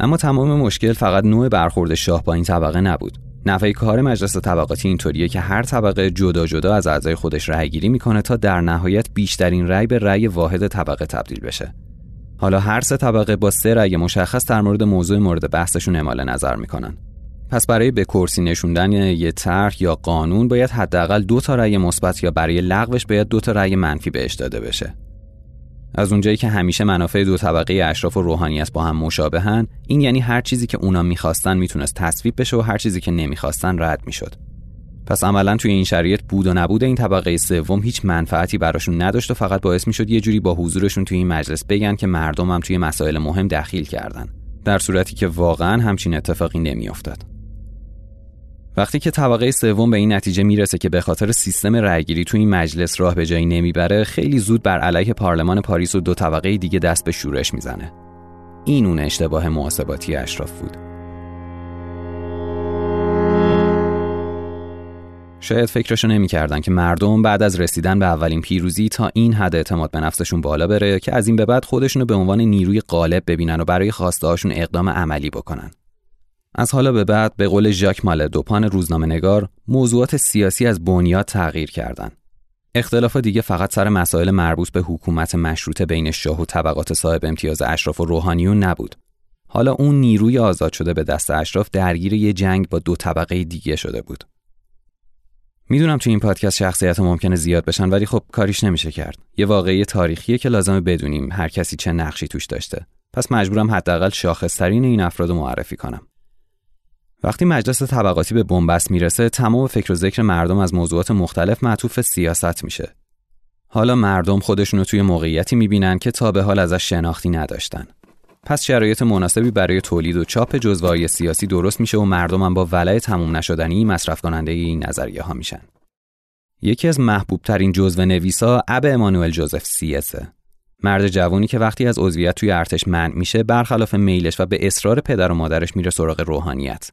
اما تمام مشکل فقط نوع برخورد شاه با این طبقه نبود. نفع کار مجلس طبقاتی اینطوریه که هر طبقه جدا جدا از اعضای خودش رأی گیری می‌کنه تا در نهایت بیشترین رأی به رأی واحد طبقه تبدیل بشه. حالا هر سه طبقه با سه رأی مشخص در مورد موضوع مورد بحثشون اعمال نظر می‌کنن. پس برای به کرسی نشوندن یه طرح یا قانون باید حداقل دو تا رأی مثبت یا برای لغوش باید دو تا رأی منفی بهش داده بشه. از اونجایی که همیشه منافع دو طبقه اشراف و روحانیت با هم مشابهن این یعنی هر چیزی که اونا می‌خواستن می‌تونست تصویب بشه و هر چیزی که نمی‌خواستن رد می‌شد. پس عملا توی این شرایط بود و نبود این طبقه سوم هیچ منفعتی براشون نداشت و فقط باعث می‌شد یه جوری با حضورشون توی این مجلس بگن که مردم هم توی مسائل مهم دخیل کردن. در صورتی که واقعا همچین اتفاقی نمیافتاد. وقتی که طبقه سوم به این نتیجه می‌رسه که به خاطر سیستم رأیگیری تو این مجلس راه به جایی نمی‌بره خیلی زود بر علیه پارلمان پاریس و دو طبقه دیگه دست به شورش می‌زنه. این اون اشتباه محاسباتی اشراف بود. شاید فکرشو نمی‌کردن که مردم بعد از رسیدن به اولین پیروزی تا این حد اعتماد به نفسشون بالا بره که از این به بعد خودشونو به عنوان نیروی غالب ببینن و برای خواسته هاشون اقدام عملی بکنن. از حالا به بعد به قول ژاک مال دوپان روزنامه نگار موضوعات سیاسی از بنیاد تغییر کردند. اختلاف دیگه فقط سر مسائل مربوط به حکومت مشروطه بین شاه و طبقات صاحب امتیاز اشراف و روحانیون نبود. حالا اون نیروی آزاد شده به دست اشراف درگیر یه جنگ با دو طبقه دیگه شده بود. می‌دونم تو این پادکست شخصیت ممکنه زیاد بشن ولی خب کاریش نمیشه کرد. یه واقعی تاریخیه که لازمه بدونیم هر کسی چه نقشی توش داشته. پس مجبورم حداقل شاخصترین این افراد معرفی کنم. وقتی مجلس طبقاتی به بنبست می‌رسه تمام فکر و ذکر مردم از موضوعات مختلف معطوف سیاست میشه. حالا مردم خودشونو توی موقعیتی می‌بینن که تا به حال ازش شناختی نداشتن. پس شرایط مناسبی برای تولید و چاپ جزوه‌های سیاسی درست میشه و مردم هم با ولع تموم نشدنی مصرف کننده این نظریه ها میشن. یکی از محبوب ترین جزوه نویسا اب امانوئل جوزف سیسه مرد جوانی که وقتی از عضویت توی ارتش منع میشه برخلاف میلش و به اصرار پدر و مادرش میره سراغ روحانیت.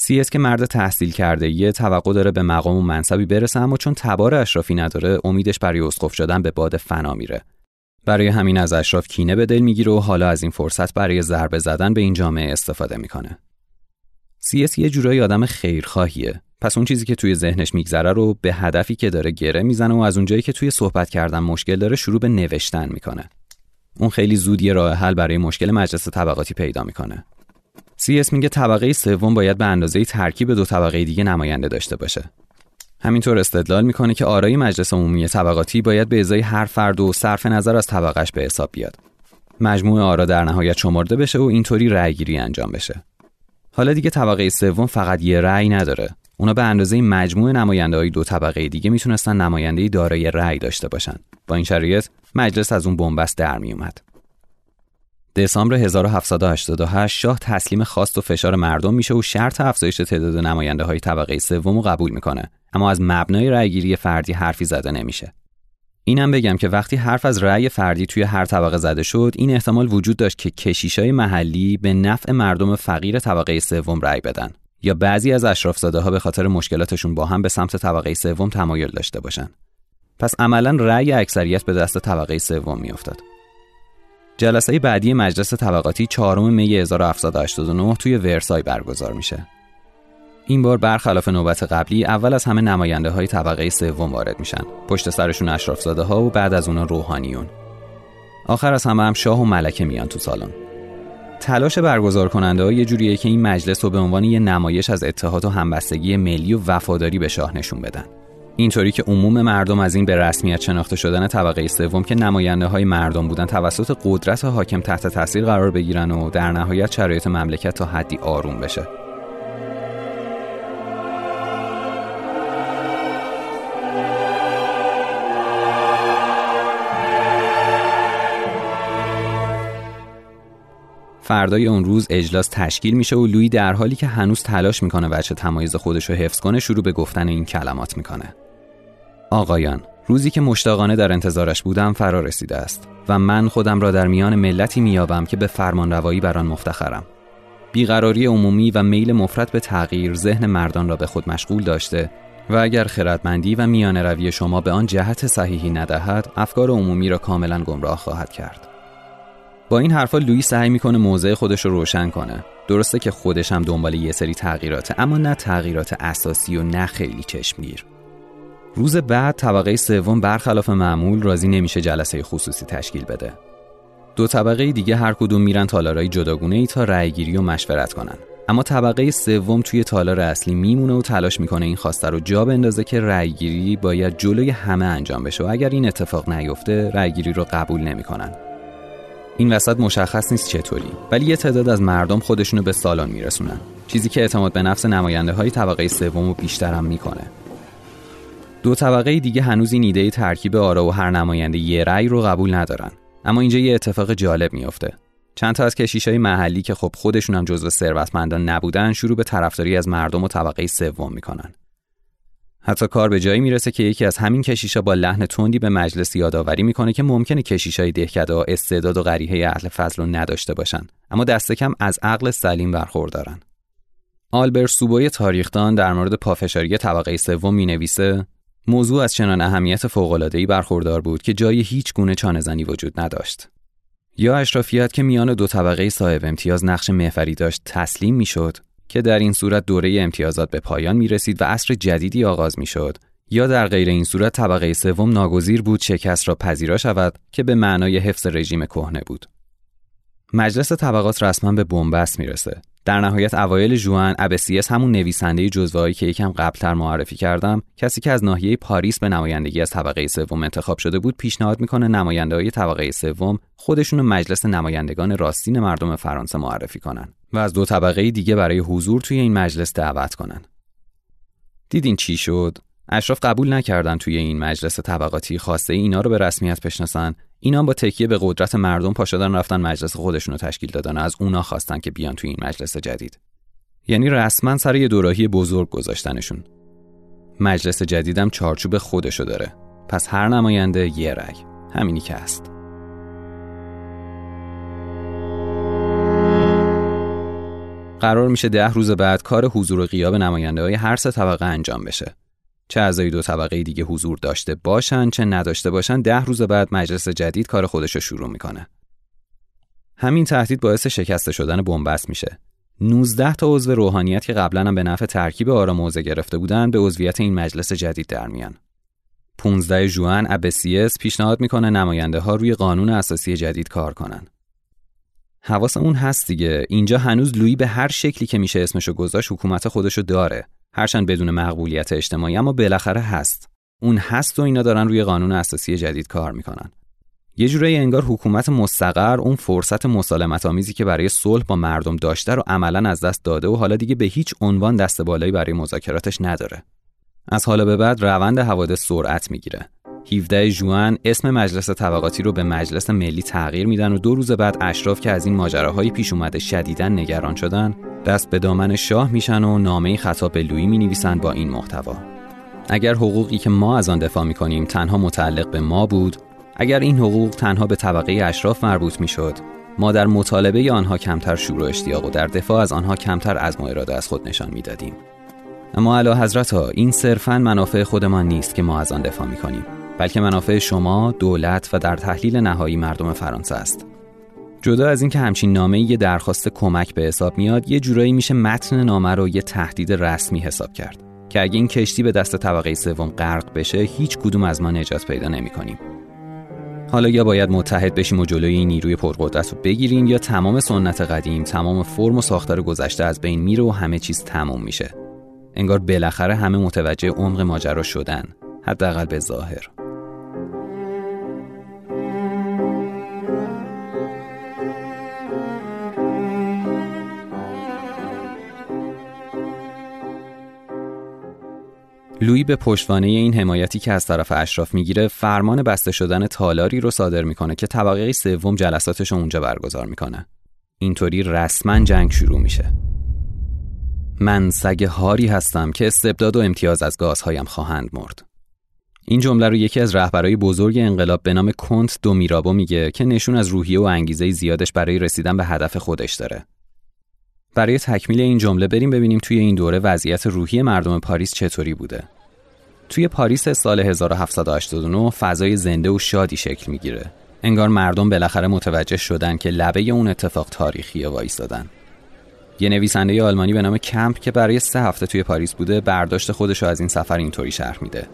سیس که مرد تحصیل کرده یه توقع داره به مقام و منصبی برسه اما چون تبار اشرافی نداره امیدش برای اسقف شدن به باد فنا میره. برای همین از اشراف کینه به دل می‌گیره و حالا از این فرصت برای ضربه زدن به این جامعه استفاده می‌کنه. سیس یه جورایی آدم خیرخواهیه. پس اون چیزی که توی ذهنش میگذره رو به هدفی که داره گره می‌زنه و از اونجایی که توی صحبت کردن مشکل داره شروع به نوشتن می‌کنه. اون خیلی زود یه راه حل برای مشکل مجلس طبقاتی پیدا می‌کنه. CS میگه طبقه سوم باید به اندازه ترکیب دو طبقه دیگه نماینده داشته باشه. همینطور استدلال می‌کنه که آرای مجلس عمومی طبقاتی باید به ازای هر فرد و صرف نظر از طبقش به حساب بیاد. مجموع آرا در نهایت شمرده بشه و اینطوری رأیگیری انجام بشه. حالا دیگه طبقه سوم فقط یه رأی نداره. اونا به اندازه مجموع نماینده های دو طبقه دیگه می‌تونستن نماینده دارای رأی داشته باشن. با این شرایط مجلس از اون بنبست در میومد. دسامبر 1788 شاه تسلیم خواست و فشار مردم میشه و شرط افزایش تعداد نماینده های طبقه سوم رو قبول می‌کنه. اما از مبنای رأیگیری فردی حرفی زده نمیشه. اینم بگم که وقتی حرف از رأی فردی توی هر طبقه زده شد این احتمال وجود داشت که کشیشای محلی به نفع مردم فقیر طبقه سوم رأی بدن یا بعضی از اشرافزاده ها به خاطر مشکلاتشون با هم به سمت طبقه سوم تمایل داشته باشن. پس عملا رأی اکثریت به دست طبقه سوم میافتاد. جلسه بعدی مجلس طبقاتی چهارم می 1789 توی ورسای برگزار میشه. این بار برخلاف نوبت قبلی اول از همه نماینده های طبقه سوم وارد میشن. پشت سرشون اشرافزاده ها و بعد از اونا روحانیون. آخر از همه هم شاه و ملکه میان تو سالن. تلاش برگزار کننده ها یه جوریه که این مجلس رو به عنوان یه نمایش از اتحاد و همبستگی ملی و وفاداری به شاه نشون بدن. اینطوری که عموم مردم از این به رسمیت شناخته شدن طبقه سوم که نماینده های مردم بودن توسط قدرت حاکم تحت تاثیر قرار بگیرن و در نهایت شرایط مملکت تا حدی آروم بشه. فردای اون روز اجلاس تشکیل میشه و لوی در حالی که هنوز تلاش می‌کنه بچه تمایز خودش رو حفظ کنه شروع به گفتن این کلمات می‌کنه. آقایان روزی که مشتاقانه در انتظارش بودم فرا رسیده است و من خودم را در میان ملتی میابم که به فرمان روایی بر آن مفتخرم. بیقراری عمومی و میل مفرد به تغییر ذهن مردان را به خود مشغول داشته و اگر خردمندی و میان روی شما به آن جهت صحیحی ندهد افکار عمومی را کاملا گمراه خواهد کرد. با این حرفا لوئی سعی می‌کنه موضع خودش رو روشن کنه. درسته که خودش هم دنبال یه سری تغییراته اما نه تغییرات اساسی و نه خیلی چشمگیر. روز بعد طبقه سوم برخلاف معمول راضی نمیشه جلسه خصوصی تشکیل بده. دو طبقه دیگه هر کدوم میرن تالارای جداگونه ای تا رأیگیری و مشورت کنن. اما طبقه سوم توی تالار اصلی میمونه و تلاش می‌کنه این خواسته رو جا بندازه که رأیگیری باید جلوی همه انجام بشه و اگر این اتفاق نیفته رأیگیری رو قبول نمی‌کنن. این وسط مشخص نیست چطوری ولی یه تعداد از مردم خودشونو به سالن میرسونن. چیزی که اعتماد به نفس نماینده های طبقه سوم رو بیشتر هم می‌کنه. دو طبقه دیگه هنوز این ایده ترکیب آرا و هر نماینده یه رأی رو قبول ندارن. اما اینجا یه اتفاق جالب میافته. چند تا از کشیشای محلی که خب خودشون هم جزو ثروتمندان نبودن شروع به طرفداری از مردم و طبقه سوم می‌کنن. حتی کار به جایی می‌رسه که یکی از همین کشیشا با لحن تندی به مجلس یادآوری می‌کنه که ممکنه کشیشای دهکده استعداد و غریحه اهل فضل رو نداشته باشن اما دست کم از عقل سلیم برخوردارن. آلبر سوبوی تاریخدان در مورد پافشاری طبقه سوم می نویسه موضوع از چنان اهمیت فوق‌العاده‌ای برخوردار بود که جای هیچ گونه چانه‌زنی وجود نداشت. یا اشرافیت که میان دو طبقه صاحب امتیاز نقش محوری داشت تسلیم می‌شد که در این صورت دوره امتیازات به پایان می رسید و عصر جدیدی آغاز می شد یا در غیر این صورت طبقه سوم ناگزیر بود شکست را پذیرا شود که به معنای حفظ رژیم کهنه بود. مجلس طبقات رسما به بنبست می‌رسه در نهایت اوایل جوان ابسیس همون نویسنده جزوهایی که یکم قبلتر معرفی کردم کسی که از ناحیه پاریس به نمایندگی از طبقه سوم انتخاب شده بود پیشنهاد می‌کنه نماینده های طبقه سوم خودشون مجلس نمایندگان راستین مردم فرانسه معرفی کنن و از دو طبقه دیگه برای حضور توی این مجلس دعوت کنن. دیدین چی شد؟ اشراف قبول نکردن توی این مجلس طبقاتی خواسته اینا رو به رسمیت بشناسن. اینا با تکیه به قدرت مردم پاشدن رفتن مجلس خودشون رو تشکیل دادن از اونا خواستن که بیان توی این مجلس جدید. یعنی رسما سر یه دوراهی بزرگ گذاشتنشون. مجلس جدیدم چارچوب خودشو داره. پس هر نماینده یه رأی. همینی که هست. قرار میشه ده روز بعد کار حضور و غیاب نماینده های هر سه طبقه انجام بشه. چه اعضای دو طبقه دیگه حضور داشته باشن چه نداشته باشن ده روز بعد مجلس جدید کار خودش رو شروع می‌کنه. همین تهدید باعث شکسته شدن بنبست میشه. 19 تا عضو روحانیت که قبلا هم به نفع ترکیب آرا موزه گرفته بودن به عضویت این مجلس جدید در میان. 15 جوان ابسیس پیشنهاد می‌کنه نماینده ها روی قانون اساسی جدید کار کنن. اون هست دیگه اینجا هنوز لویی به هر شکلی که میشه اسمشو گذاشت حکومت خودشو داره هرچند بدون مقبولیت اجتماعی اما بالاخره هست. اون هست و اینا دارن روی قانون اساسی جدید کار می‌کنن. یه جورایی انگار حکومت مستقر اون فرصت مسالمت آمیزی که برای صلح با مردم داشته رو عملا از دست داده و حالا دیگه به هیچ عنوان دست بالایی برای مذاکراتش نداره. از حالا به بعد روند حوادث سرعت می‌گیره. 17 جوان اسم مجلس طبقاتی رو به مجلس ملی تغییر میدن و دو روز بعد اشراف که از این ماجراهای پیش اومده شدیداً نگران شدن دست به دامن شاه میشن و نامه خطاب به لویی می نویسن با این محتوا اگر حقوقی که ما از آن دفاع می کنیم تنها متعلق به ما بود اگر این حقوق تنها به طبقه اشراف مربوط می شد ما در مطالبه آنها کمتر شور و اشتیاق و در دفاع از آنها کمتر از و اراده از خود نشان می دادیم. اما علا حضرت ها این صرفا منافع خودمان نیست که ما از آن دفاع می کنیم بلکه منافع شما، دولت و در تحلیل نهایی مردم فرانسه است. جدا از اینکه همچین نامه یه درخواست کمک به حساب میاد یه جورایی میشه متن نامه رو یه تهدید رسمی حساب کرد که اگه این کشتی به دست طبقه سوم غرق بشه هیچ کدوم از ما نجات پیدا نمی کنیم. حالا یا باید متحد بشیم و جلوی این نیروی پرقدرت رو بگیریم یا تمام سنت قدیم تمام فرم و ساختار گذشته از بین میره و همه چیز تموم میشه انگار بالاخره همه متوجه عمق ماجرا شدن حداقل به ظاهر لویی به پشتوانه این حمایتی که از طرف اشراف می‌گیره فرمان بسته شدن تالاری رو صادر می‌کنه که طبقه سوم جلساتش اونجا برگزار می‌کنه. اینطوری رسما جنگ شروع میشه. من سگ هاری هستم که استبداد و امتیاز از گازهایم خواهند مرد. این جمله رو یکی از رهبرای بزرگ انقلاب به نام کنت دو میرابو میگه که نشون از روحیه و انگیزه زیادش برای رسیدن به هدف خودش داره. برای تکمیل این جمله بریم ببینیم توی این دوره وضعیت روحی مردم پاریس چطوری بوده. توی پاریس سال 1789 فضای زنده و شادی شکل می‌گیره. انگار مردم بالاخره متوجه شدن که لبه اون اتفاق تاریخی وایستادن. یه نویسنده آلمانی به نام کمپ که برای سه هفته توی پاریس بوده برداشت خودش از این سفر اینطوری شرح میده.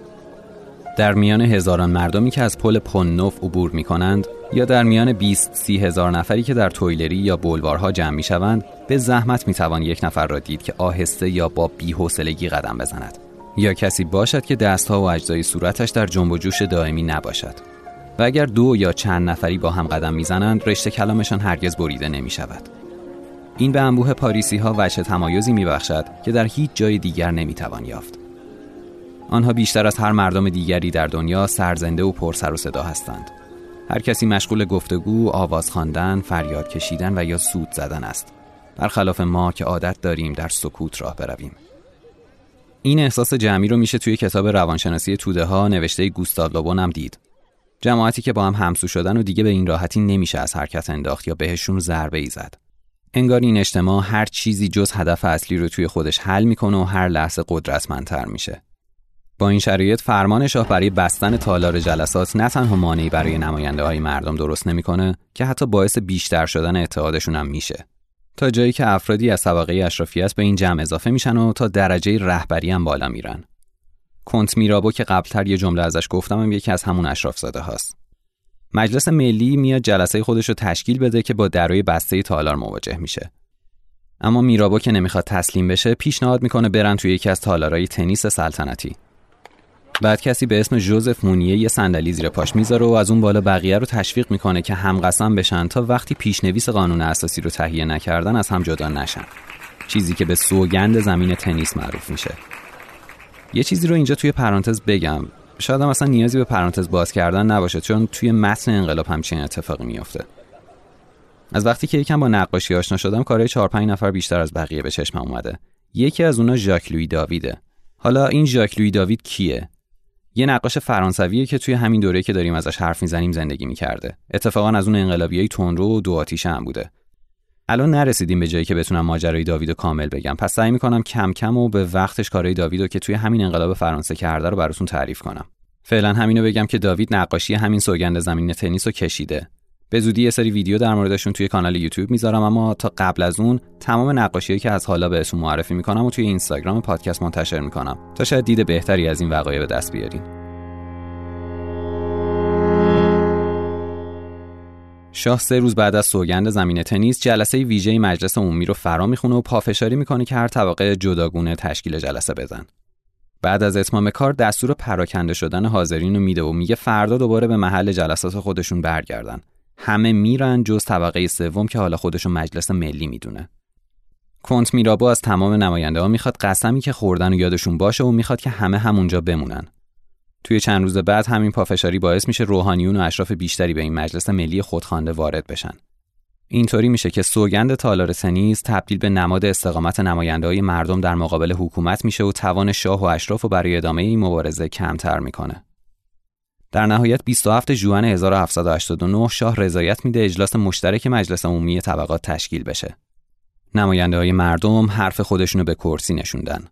در میان هزاران مردمی که از پل پون نوف عبور می کنند یا در میان 20 سی هزار نفری که در تویلری یا بلوارها جمع می شوند به زحمت می توان یک نفر را دید که آهسته یا با بی‌حوصلگی قدم بزند. یا کسی باشد که دستها و اجزای صورتش در جنب و جوش دائمی نباشد. و اگر دو یا چند نفری با هم قدم می‌زنند رشته کلامشان هرگز بریده نمی شود این به انبوه پاریسی ها وجه تمایزی می بخشد که در هیچ جای دیگر نمی توان یافت. آنها بیشتر از هر مردم دیگری در دنیا سرزنده و پر سر و صدا هستند. هر کسی مشغول گفتگو، آواز خواندن، فریاد کشیدن و یا سود زدن است. برخلاف ما که عادت داریم در سکوت راه برویم. این احساس جمعی رو میشه توی کتاب روانشناسی توده ها نوشته گوستاو لوبون هم دید. جماعتی که با هم همسو شدن و دیگه به این راحتی نمیشه از حرکت انداخت یا بهشون ضربه ای زد. انگار این اجتماع هر چیزی جز هدف اصلی رو توی خودش حل می‌کنه و هر لحظه قدرتمندتر میشه. با این شرایط فرمان شاه برای بستن تالار جلسات نه تنها مانعی برای نماینده های مردم درست نمی‌کنه که حتی باعث بیشتر شدن اتحادشون هم میشه. تا جایی که افرادی از طبقه اشرافیت به این جمع اضافه میشن و تا درجه رهبری هم بالا میرن. کنت میرابو که قبلتر یه جمله ازش گفتم هم یکی از همون اشراف زاده هاست. مجلس ملی میاد جلسه خودش رو تشکیل بده که با درای بسته تالار مواجه میشه. اما میرابو که نمی‌خواد تسلیم بشه پیشنهاد می‌کنه برن توی یکی از تالارهای تنیس سلطنتی. بعد کسی به اسم جوزف مونیه یه صندلی زیر پاش می‌ذاره و از اون بالا بقیه رو تشویق می‌کنه که هم قسم بشن تا وقتی پیشنویس قانون اساسی رو تهیه نکردن از هم جدا نشن. چیزی که به سوگند زمین تنیس معروف میشه. یه چیزی رو اینجا توی پرانتز بگم. شاید هم اصلا نیازی به پرانتز باز کردن نباشه چون توی متن انقلاب همچین اتفاقی میافته. از وقتی که یکم با نقاشی آشنا شدم کارهای 4 5 نفر بیشتر از بقیه به چشمم اومده. یکی از اونا ژاک لوی داویده. حالا این ژاک لوی داوید کیه؟ یه نقاش فرانسویه که توی همین دوره که داریم ازش حرف می‌زنیم زندگی می‌کرده. اتفاقا از اون انقلابیای تندرو و دو آتیشه هم بوده. الان نرسیدیم به جایی که بتونم ماجرای داوید کامل بگم. پس سعی می‌کنم کم کم و به وقتش کارهای داوید که توی همین انقلاب فرانسه کرده رو براتون تعریف کنم. فعلا همینو بگم که داوید نقاشی همین سوگند زمین تنیس رو کشیده. به زودی یه سری ویدیو در موردشون توی کانال یوتیوب می‌ذارم اما تا قبل از اون تمام نقاشیهایی که از حالا بهتون معرفی می‌کنم و توی اینستاگرام پادکست منتشر می‌کنم تا شاید دید بهتری از این وقایع به دست بیارین شاه سه روز بعد از سوگند زمین تنیس جلسه ویژه مجلس عمومی رو فرا می‌خونه و پافشاری می‌کنه که هر طبقه جداگونه تشکیل جلسه بدن. بعد از اتمام کار دستور پراکنده شدن حاضرین رو میده و میگه فردا دوباره به محل جلسات خودشون برگردن. همه میرن جز طبقه سوم که حالا خودشون مجلس ملی می‌دونه. کنت میرابو از تمام نماینده ها می‌خواد قسمی که خوردن و یادشون باشه و می‌خواد که همه همونجا بمونن. توی چند روز بعد همین پافشاری باعث میشه روحانیون و اشراف بیشتری به این مجلس ملی خودخوانده وارد بشن. اینطوری میشه که سوگند تالار تنیس تبدیل به نماد استقامت نماینده های مردم در مقابل حکومت میشه و توان شاه و اشراف و برای ادامه این مبارزه کمتر می‌کنه. در نهایت 27 ژوئن 1789 شاه رضایت میده اجلاس مشترک مجلس عمومی طبقات تشکیل بشه. نماینده های مردم حرف خودشونو به کرسی نشوندن.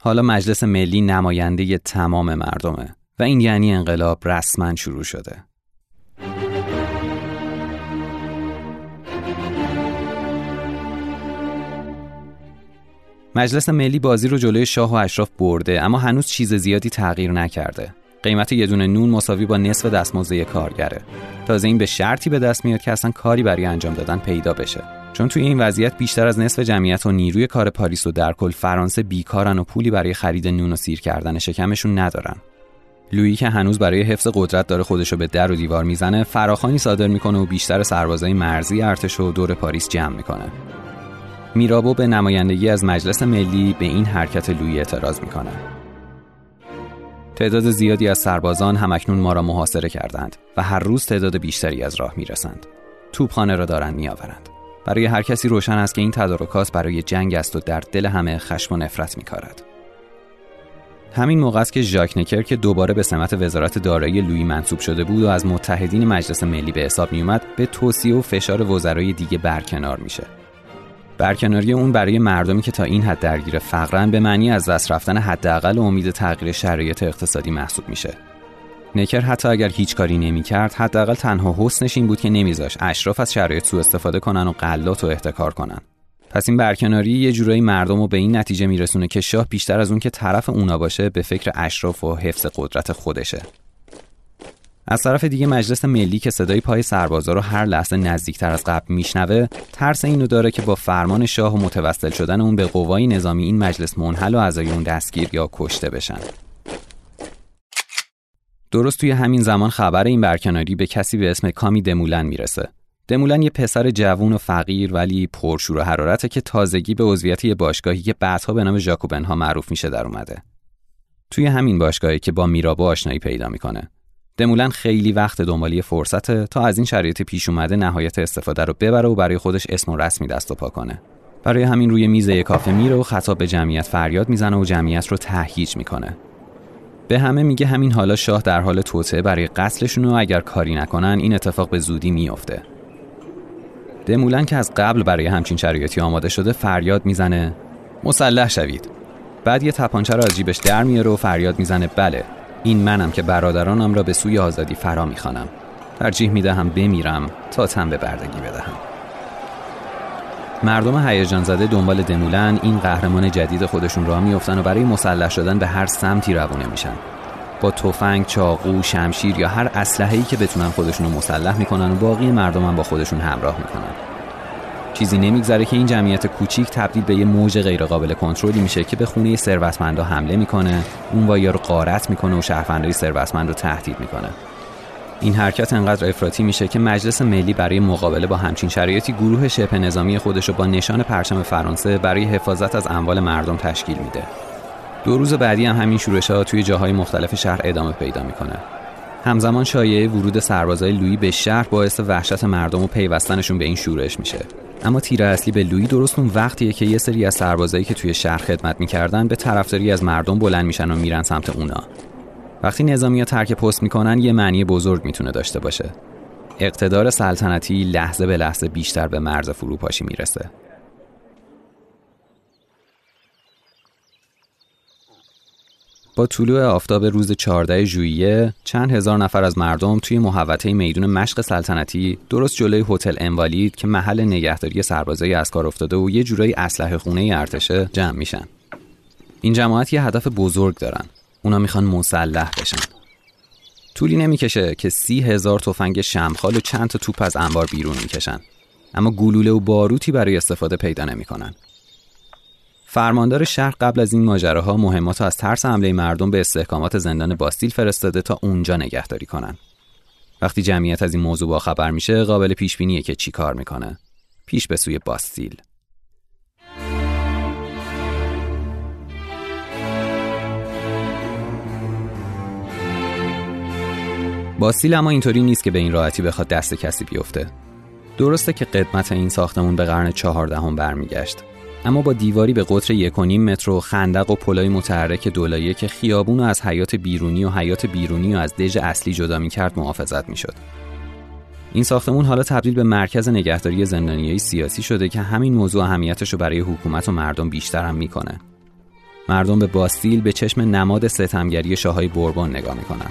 حالا مجلس ملی نماینده تمام مردمه. و این یعنی انقلاب رسما شروع شده. مجلس ملی بازی رو جلوی شاه و اشراف برده اما هنوز چیز زیادی تغییر نکرده. قیمت یه دونه نون مساوی با نصف دستمزد کارگره. تازه این به شرطی به دست میاد که اصلا کاری برای انجام دادن پیدا بشه. چون توی این وضعیت بیشتر از نصف جمعیت و نیروی کار پاریس و در کل فرانسه بیکارن و پولی برای خرید نون و سیر کردن شکمشون ندارن. لویی که هنوز برای حفظ قدرت داره خودشو به در و دیوار می‌زنه فراخانی صادر می‌کنه و بیشتر سربازای مرزی ارتش و دور پاریس جمع می‌کنه میرابو به نمایندگی از مجلس ملی به این حرکت لویی اعتراض می‌کنه تعداد زیادی از سربازان همکنون ما را محاصره کردند و هر روز تعداد بیشتری از راه می‌رسند. توپخانه را دارند میآورند. برای هر کسی روشن است که این تدارکات برای جنگ است و در دل همه خشم و نفرت میکارد. همین موقع است که ژاک نکر که دوباره به سمت وزارت دارایی لویی منصوب شده بود و از متحدین مجلس ملی به حساب میومد به توصیه و فشار وزرای دیگه برکنار میشه. برکناری اون برای مردمی که تا این حد درگیر فقرن به معنی از دست رفتن حداقل امید تغییر شرایط اقتصادی محسوب میشه. نکر حتی اگر هیچ کاری نمی‌کرد حداقل تنها حسنش این بود که نمیذاش اشراف از شرایط سوء استفاده کنن و غلات و احتکار کنن. پس این برکناری یه جورایی مردم رو به این نتیجه میرسونه که شاه بیشتر از اون که طرف اونا باشه به فکر اشراف و حفظ قدرت خودشه. از طرف دیگه مجلس ملی که صدای پای سربازا رو هر لحظه نزدیکتر از قبل میشنوه ترس اینو داره که با فرمان شاه و متوسل شدن اون به قوای نظامی این مجلس منحل و اعضای اون دستگیر یا کشته بشن. درست توی همین زمان خبر این برکناری به کسی به اسم کامی دمولن می‌رسه. دمولن یه پسر جوون و فقیر ولی پرشور و حرارته که تازگی به عضویت یه باشگاهی که بعدها به نام ژاکوبنها معروف میشه در اومده. توی همین باشگاهی که با میرابا آشنایی پیدا می‌کنه. دمولن خیلی وقت دنبالی فرصته تا از این شرایط پیش اومده نهایت استفاده رو ببره و برای خودش اسم و رسمی دست و پا کنه. برای همین روی میز کافه میره و خطاب به جمعیت فریاد می‌زنه و جمعیت رو تهییج می‌کنه. به همه میگه همین حالا شاه در حال توطعه برای قتلشون و اگر کاری نکنن این اتفاق به زودی میافته. دمولن که از قبل برای همچین شرایطی آماده شده فریاد می‌زنه مسلح شوید. بعد یه تپانچه رو از جیبش در میاره و فریاد می‌زنه بله. این منم که برادرانم را به سوی آزادی فرا می‌خوانم. ترجیح می‌دهم بمیرم تا تن به بردگی بدهم. مردم هیجان زده دنبال دمولن این قهرمان جدید خودشون را میافتن و برای مسلح شدن به هر سمتی روونه میشن. با تفنگ، چاقو، شمشیر یا هر اسلحه‌ای که بتونن خودشون رو مسلح می‌کنن و باقی مردم هم با خودشون همراه می‌کنن. چیزی نمیگذره که این جمعیت کوچیک تبدیل به یه موج غیرقابل کنترلی میشه که به خونه ثروتمندا حمله می‌کنه اون وایا رو غارت می‌کنه و شهروندای ثروتمند رو تهدید می‌کنه این حرکت انقدر افراطی میشه که مجلس ملی برای مقابله با همچین شرایطی گروه شبه نظامی خودش رو با نشان پرچم فرانسه برای حفاظت از اموال مردم تشکیل میده. دو روز بعدی هم همین شورش ها توی جاهای مختلف شهر ادامه پیدا می‌کنه. همزمان شایعه ورود سربازای لویی به شهر باعث وحشت مردم و پیوستنشون به این شورش میشه. اما تیر اصلی به لویی درست اون وقتیه که یه سری از سربازایی که توی شهر خدمت می‌کردن به طرفداری از مردم بلند میشن و میرن سمت اونا. وقتی نظامی ها ترک پست می‌کنن یه معنی بزرگ می‌تونه داشته باشه اقتدار سلطنتی لحظه به لحظه بیشتر به مرز فروپاشی می‌رسه با طلوع آفتاب روز 14 ژوئیه چند هزار نفر از مردم توی محوطه میدون مشق سلطنتی درست جلوی هتل انوالید که محل نگهداری سربازای از کار افتاده و یه جورایی اسلحه خونه ارتشه جمع میشن. این جماعت یه هدف بزرگ دارن. اونا می‌خوان مسلح بشن. طولی نمی‌کشه که سی هزار تفنگ شمخال و چند تا توپ از انبار بیرون می‌کشن. اما گلوله و باروتی برای استفاده پیدا نمی‌کنن. فرماندار شهر قبل از این ماجراها مهمات از ترس حمله مردم به استحکامات زندان باستیل فرستاده تا اونجا نگهداری کنن. وقتی جمعیت از این موضوع با خبر میشه قابل پیش بینیه که چی کار می‌کنه. پیش به سوی باستیل. باستیل اما اینطوری نیست که به این راحتی بخواد دست کسی بیفته. درسته که قدمت این ساختمون به قرن چهاردهم برمیگشت. اما با دیواری به قطر یک و نیم متر و خندق و پلای متحرک دولایه که خیابون از حیات بیرونی و حیات بیرونی و از دژ اصلی جدا می‌کرد محافظت می‌شد. این ساختمون حالا تبدیل به مرکز نگهداری زندانیای سیاسی شده که همین موضوع اهمیتش رو برای حکومت و مردم بیشتر هم می‌کنه. مردم به باستیل به چشم نماد ستمگری شاههای بوربون نگاه می‌کنن.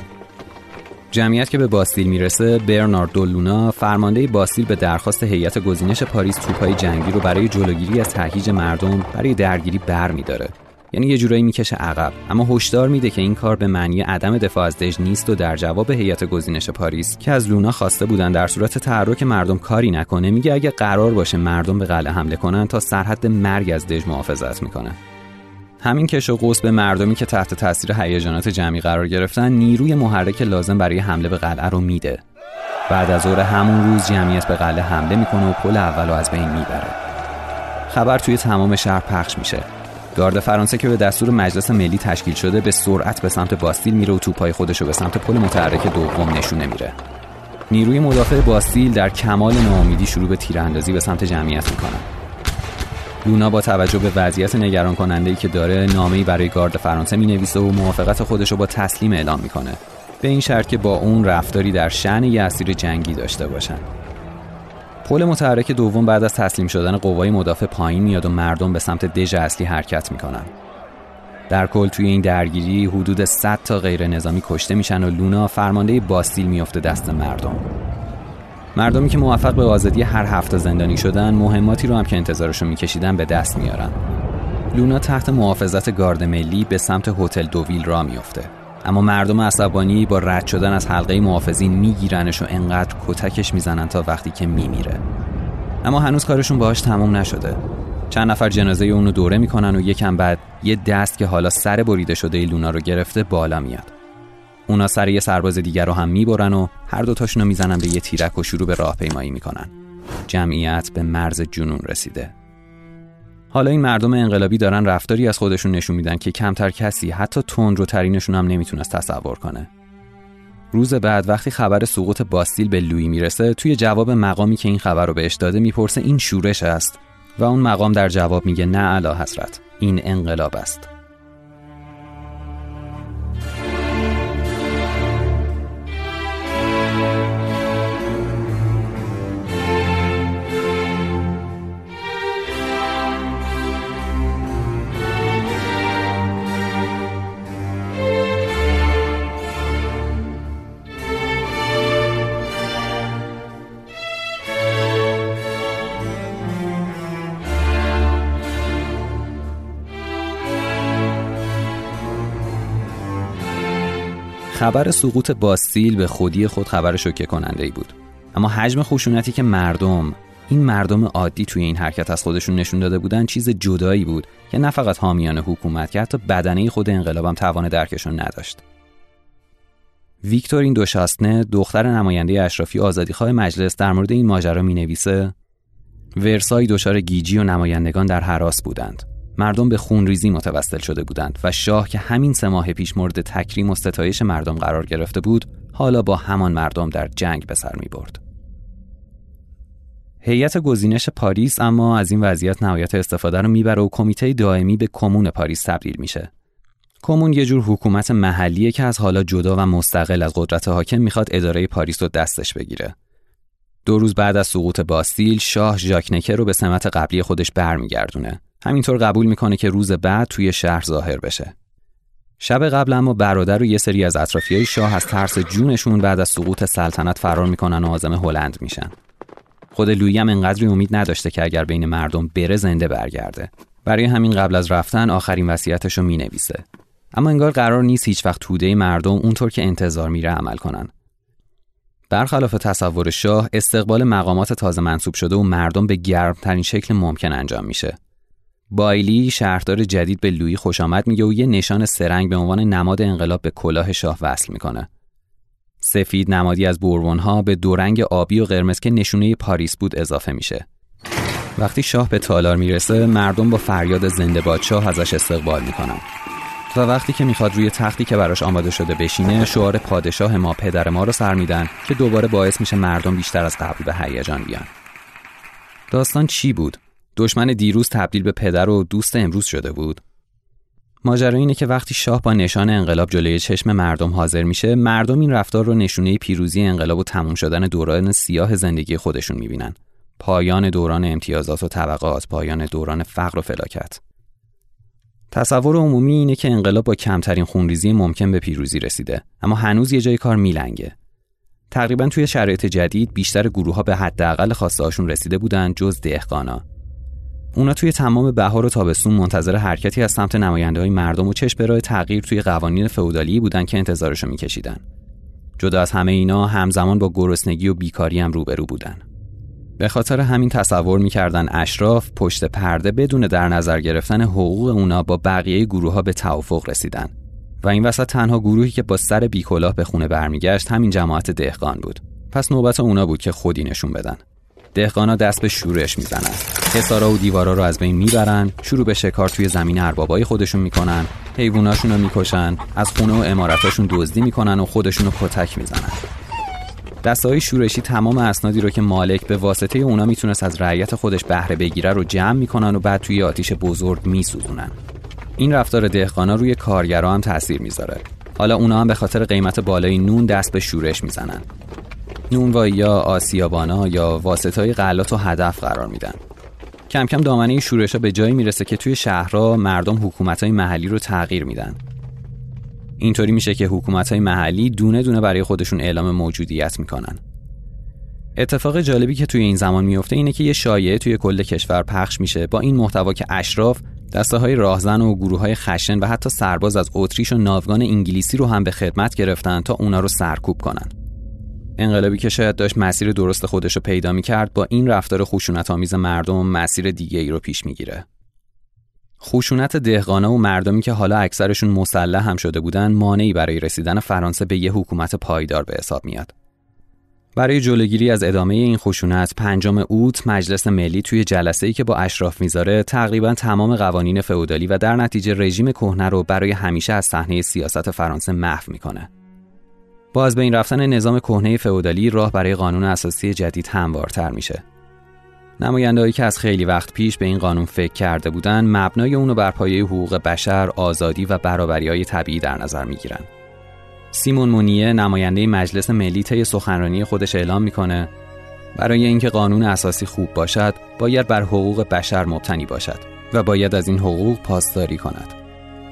جمعیت که به باستیل می‌رسه برنارد دولونا فرمانده باستیل به درخواست هیئت گزینش پاریس توپای جنگی رو برای جلوگیری از تهییج مردم برای درگیری بر میداره. یعنی یه جورایی می‌کشه عقب. اما هشدار میده که این کار به معنی عدم دفاع از دژ نیست و در جواب هیئت گزینش پاریس که از لونا خواسته بودن در صورت تحرک مردم کاری نکنه میگه اگه قرار باشه مردم به قلعه حمله کنن تا سرحد مرگ از دژ محافظت می‌کنه. همین کش و قوس به مردمی که تحت تاثیر هیجانات جمعی قرار گرفتن نیروی محرک لازم برای حمله به قلعه رو میده. بعد از ظهر همون روز جمعیت به قلعه حمله می‌کنه و پل اول رو از بین می‌بره. خبر توی تمام شهر پخش میشه. گارد فرانسه که به دستور مجلس ملی تشکیل شده به سرعت به سمت باستیل میره و توپای خودش رو به سمت پل متحرک دوم نشونه میره. نیروی مدافع باستیل در کمال ناامیدی شروع به تیراندازی به سمت جمعیت می‌کنن لونا با توجه به وضعیت نگران کننده ای که داره نامه‌ای برای گارد فرانسه می نویسه و موافقت خودش رو با تسلیم اعلام می‌کنه. به این شرط که با اون رفتاری در شأن یه اسیر جنگی داشته باشن. پل متحرک دوم بعد از تسلیم شدن قوای مدافع پایین میاد و مردم به سمت دژ اصلی حرکت می‌کنن. در کل توی این درگیری حدود 100 تا غیر نظامی کشته میشن و لونا فرمانده باستیل میفته دست مردم. مردمی که موفق به آزادی هر هفته زندانی شدن مهماتی رو هم که انتظارشون میکشیدن به دست میارن. لونا تحت محافظت گارد ملی به سمت هتل دوویل را میفته اما مردم عصبانی با رد شدن از حلقه محافظین میگیرنش و انقدر کتکش می‌زنن تا وقتی که میمیره. اما هنوز کارشون باهاش تمام نشده. چند نفر جنازه اونو دوره می‌کنن و یکم بعد یه دست که حالا سر بریده شده لونا رو گرفته بالا میاد. اونا سر یه سرباز دیگر رو هم می‌برن و هر دوتاشون رو می‌زنن به یه تیرک و شروع به راهپیمایی می‌کنن. جمعیت به مرز جنون رسیده. حالا این مردم انقلابی دارن رفتاری از خودشون نشون میدن که کمتر کسی حتی رو ترینشون هم نمی‌تونست تصور کنه. روز بعد وقتی خبر سقوط باستیل به لویی می‌رسه توی جواب مقامی که این خبر رو بهش داده می‌پرسه این شورش است. و اون مقام در جواب میگه نه اعلی حضرت این انقلاب است. خبر سقوط باستیل به خودی خود خبر شوکه کننده ای بود. اما حجم خشونتی که مردم این مردم عادی توی این حرکت از خودشون نشون داده بودن چیز جدایی بود که نه فقط حامیان حکومت که حتی بدنه خود انقلابم توان درکشون نداشت. ویکتورین دوشاستنه دختر نماینده اشرافی آزادیخواه مجلس در مورد این ماجرا می نویسه ورسای دچار گیجی و نمایندگان در حراس بودند. مردم به خونریزی متوسل شده بودند و شاه که همین سه ماه پیش مورد تکریم و ستایش مردم قرار گرفته بود حالا با همان مردم در جنگ به سر می برد. هیئت گزینش پاریس اما از این وضعیت نهایت استفاده رو می‌بره و کمیته دائمی به کمون پاریس تبدیل میشه. کمون یه جور حکومت محلیه که از حالا جدا و مستقل از قدرت حاکم می‌خواد اداره پاریس رو دستش بگیره. دو روز بعد از سقوط باستیل شاه ژاک نکر رو به سمت قبلی خودش برمیگردونه همینطور قبول می‌کنه که روز بعد توی شهر ظاهر بشه. شب قبل اما برادر و یه سری از اطرافیای شاه از ترس جونشون بعد از سقوط سلطنت فرار می‌کنن و آزم هلند میشن. خود لویی هم انقدری امید نداشته که اگر بین مردم بره زنده برگرده. برای همین قبل از رفتن آخرین وصیتش رو می‌نویسه. اما انگار قرار نیست هیچ وقت توده مردم اونطور که انتظار میره عمل کنن. برخلاف تصور شاه استقبال مقامات تازه منصوب شده و مردم به گرمترین شکل ممکن انجام میشه. بایلی شهردار جدید به لویی خوش آمد میگه و یه نشان سرنگ به عنوان نماد انقلاب به کلاه شاه وصل می‌کنه. سفید نمادی از ها به دو رنگ آبی و قرمز که نشونه پاریس بود اضافه میشه. وقتی شاه به تالار می‌رسه مردم با فریاد زنده باد شاه ازش استقبال می‌کنن. و وقتی که می‌خواد روی تختی که براش آماده شده بشینه شعار پادشاه ما پدر ما رو سر میدن که دوباره باعث میشه مردم بیشتر از قبل به هیجان بیان. داستان چی بود؟ دشمن دیروز تبدیل به پدر و دوست امروز شده بود. ماجرا اینه که وقتی شاه با نشان انقلاب جلوی چشم مردم حاضر میشه مردم این رفتار رو نشونه پیروزی انقلاب و تموم شدن دوران سیاه زندگی خودشون می‌بینن. پایان دوران امتیازات و طبقات پایان دوران فقر و فلاکت. تصور عمومی اینه که انقلاب با کمترین خونریزی ممکن به پیروزی رسیده اما هنوز یه جای کار میلنگه. تقریبا توی شرایط جدید بیشتر گروه ها به حداقل خواسته هاشون رسیده بودن جز دهقانا. اونا توی تمام بهار و تابستون منتظر حرکتی از سمت نماینده های مردم و چشم برای تغییر توی قوانین فئودالی بودن که انتظارشو میکشیدن. جدا از همه اینا همزمان با گرسنگی و بیکاری هم روبرو بودن. به خاطر همین تصور می‌کردن اشراف پشت پرده بدون در نظر گرفتن حقوق اونا با بقیه گروه ها به توافق رسیدن و این وسط تنها گروهی که با سر بیکلاه به خونه برمیگشت همین جماعت دهقان بود. پس نوبت اونا بود که خودی نشون بدن. دهقانا دست به شورش می‌زنن. حسارا و دیوارا رو از بین می‌برن شروع به شکار توی زمین اربابای خودشون می‌کنن حیواناشون رو می‌کشن از خونه و امارتاشون دزدی می‌کنن و خودشون رو کتک می‌زنن. های شورشی تمام اسنادی رو که مالک به واسطه اونا می‌تونست از رعیت خودش بهره بگیره رو جمع می‌کنن و بعد توی آتیش بزرگ میسوزونن. این رفتار دهقانا روی کارگرا هم تاثیر می‌ذاره. حالا اونا هم به خاطر قیمت بالای نون دست به شورش می‌زنن. نونوایی آسیابانا یا واسطای غلات و هدف قرار میدن. کم کم دامنه این شورش ها به جایی می‌رسه که توی شهرها مردم حکومت های محلی رو تغییر میدن. اینطوری میشه که حکومت های محلی دونه دونه برای خودشون اعلام موجودیت می‌کنن. اتفاق جالبی که توی این زمان میفته اینه که یه شایعه توی کل کشور پخش میشه با این محتوا که اشراف دسته های راهزن و گروه های خشن و حتی سرباز از اتریش و ناوگان انگلیسی رو هم به خدمت گرفتن تا اونا رو سرکوب کنن. انقلابی که شاید داشت مسیر درست خودش رو پیدا می کرد با این رفتار خشونت آمیز مردم مسیر دیگه ای رو پیش می‌گیره. خشونت دهقانه و مردمی که حالا اکثرشون مسلح هم شده بودن مانعی برای رسیدن فرانسه به یه حکومت پایدار به حساب میاد. برای جلوگیری از ادامه این خشونت پنجم اوت مجلس ملی توی جلسه ای که با اشراف می‌ذاره تقریبا تمام قوانین فئودالی و در نتیجه رژیم کهنه رو برای همیشه از صحنه سیاست فرانسه محو می‌کنه. با از بین رفتن نظام کهنه فئودالی راه برای قانون اساسی جدید هموارتر میشه. نمایندهایی که از خیلی وقت پیش به این قانون فکر کرده بودند مبنای اونو بر پایه حقوق بشر، آزادی و برابری های طبیعی در نظر می‌گیرن. سیمون مونیه نماینده مجلس ملی طی سخنرانی خودش اعلام می‌کنه برای اینکه قانون اساسی خوب باشد باید بر حقوق بشر مبتنی باشد و باید از این حقوق پاسداری کند.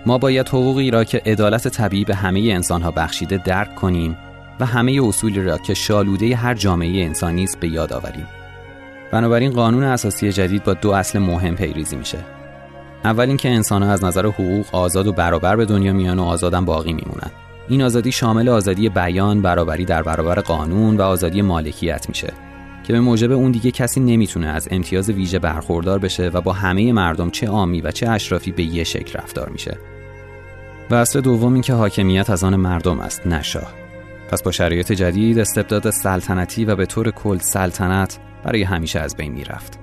ما باید حقوقی را که عدالت طبیعی به همه انسانها بخشیده درک کنیم و همه اصولی را که شالوده هر جامعه انسانی است به یاد آوریم. بنابراین قانون اساسی جدید با دو اصل مهم پیریزی میشه. اول اینکه انسانها از نظر حقوق آزاد و برابر به دنیا میان و آزادن باقی میمونن. این آزادی شامل آزادی بیان، برابری در برابر قانون و آزادی مالکیت میشه که به موجب اون دیگه کسی نمی‌تونه از امتیاز ویژه برخوردار بشه و با همه مردم چه عامی و چه اشرافی به یه شکل رفتار میشه. و اصل دوم این که حاکمیت از آن مردم است نه شاه پس با شرایط جدید استبداد سلطنتی و به طور کل سلطنت برای همیشه از بین می‌رفت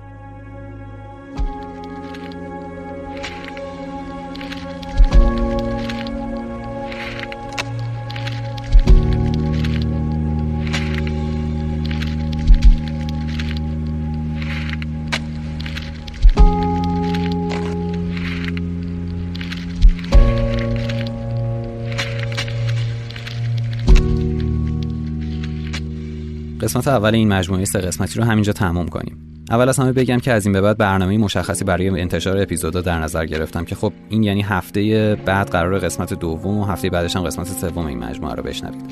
قسمت اول این مجموعه سه قسمتی رو همینجا تموم کنیم. اول از همه بگم که از این به بعد برنامه مشخصی برای انتشار اپیزودا در نظر گرفتم که خب این یعنی هفته بعد قرار قسمت دوم و هفته بعدش هم قسمت سوم این مجموعه رو بشنوید.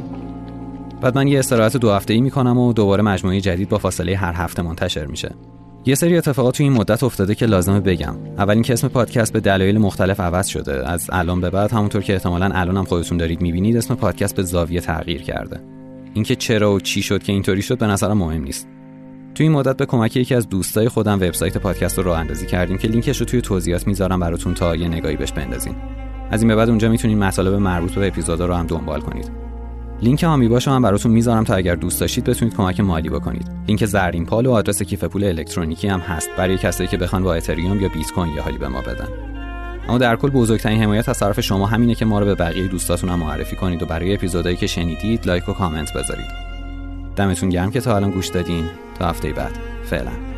بعد من یه استراحت دو هفته ای می‌کنم و دوباره مجموعه جدید با فاصله هر هفته منتشر میشه. یه سری اتفاقات تو این مدت افتاده که لازمه بگم. اول اینکه اسم پادکست به دلایل مختلف عوض شده. از الان به بعد همونطور که احتمالا الان هم خودتون دارید می‌بینید اسم پادکست به زاویه تغییر کرده. اینکه چرا و چی شد که اینطوری شد به نظرم مهم نیست. تو این مدت به کمک یکی از دوستای خودم وبسایت پادکست رو راه اندازی کردیم که لینکش رو توی توضیحات می‌ذارم براتون تا یه نگاهی بهش بندازین. از این به بعد اونجا می‌تونین مطالب مربوط به اپیزودا رو هم دنبال کنید. لینک حامی باش هم براتون می‌ذارم تا اگر دوست داشتید بتونید کمک مالی بکنید. لینک زرین پال و آدرس کیف پول الکترونیکی هم هست برای کسایی که بخوان با اتریوم یا بیت کوین یه حالی به ما بدن. اما در کل بزرگترین حمایت از طرف شما همینه که ما رو به بقیه دوستاتون هم معرفی کنید و برای اپیزودهایی که شنیدید لایک و کامنت بذارید. دمتون گرم که تا الان گوش دادین. تا هفته بعد. فعلا.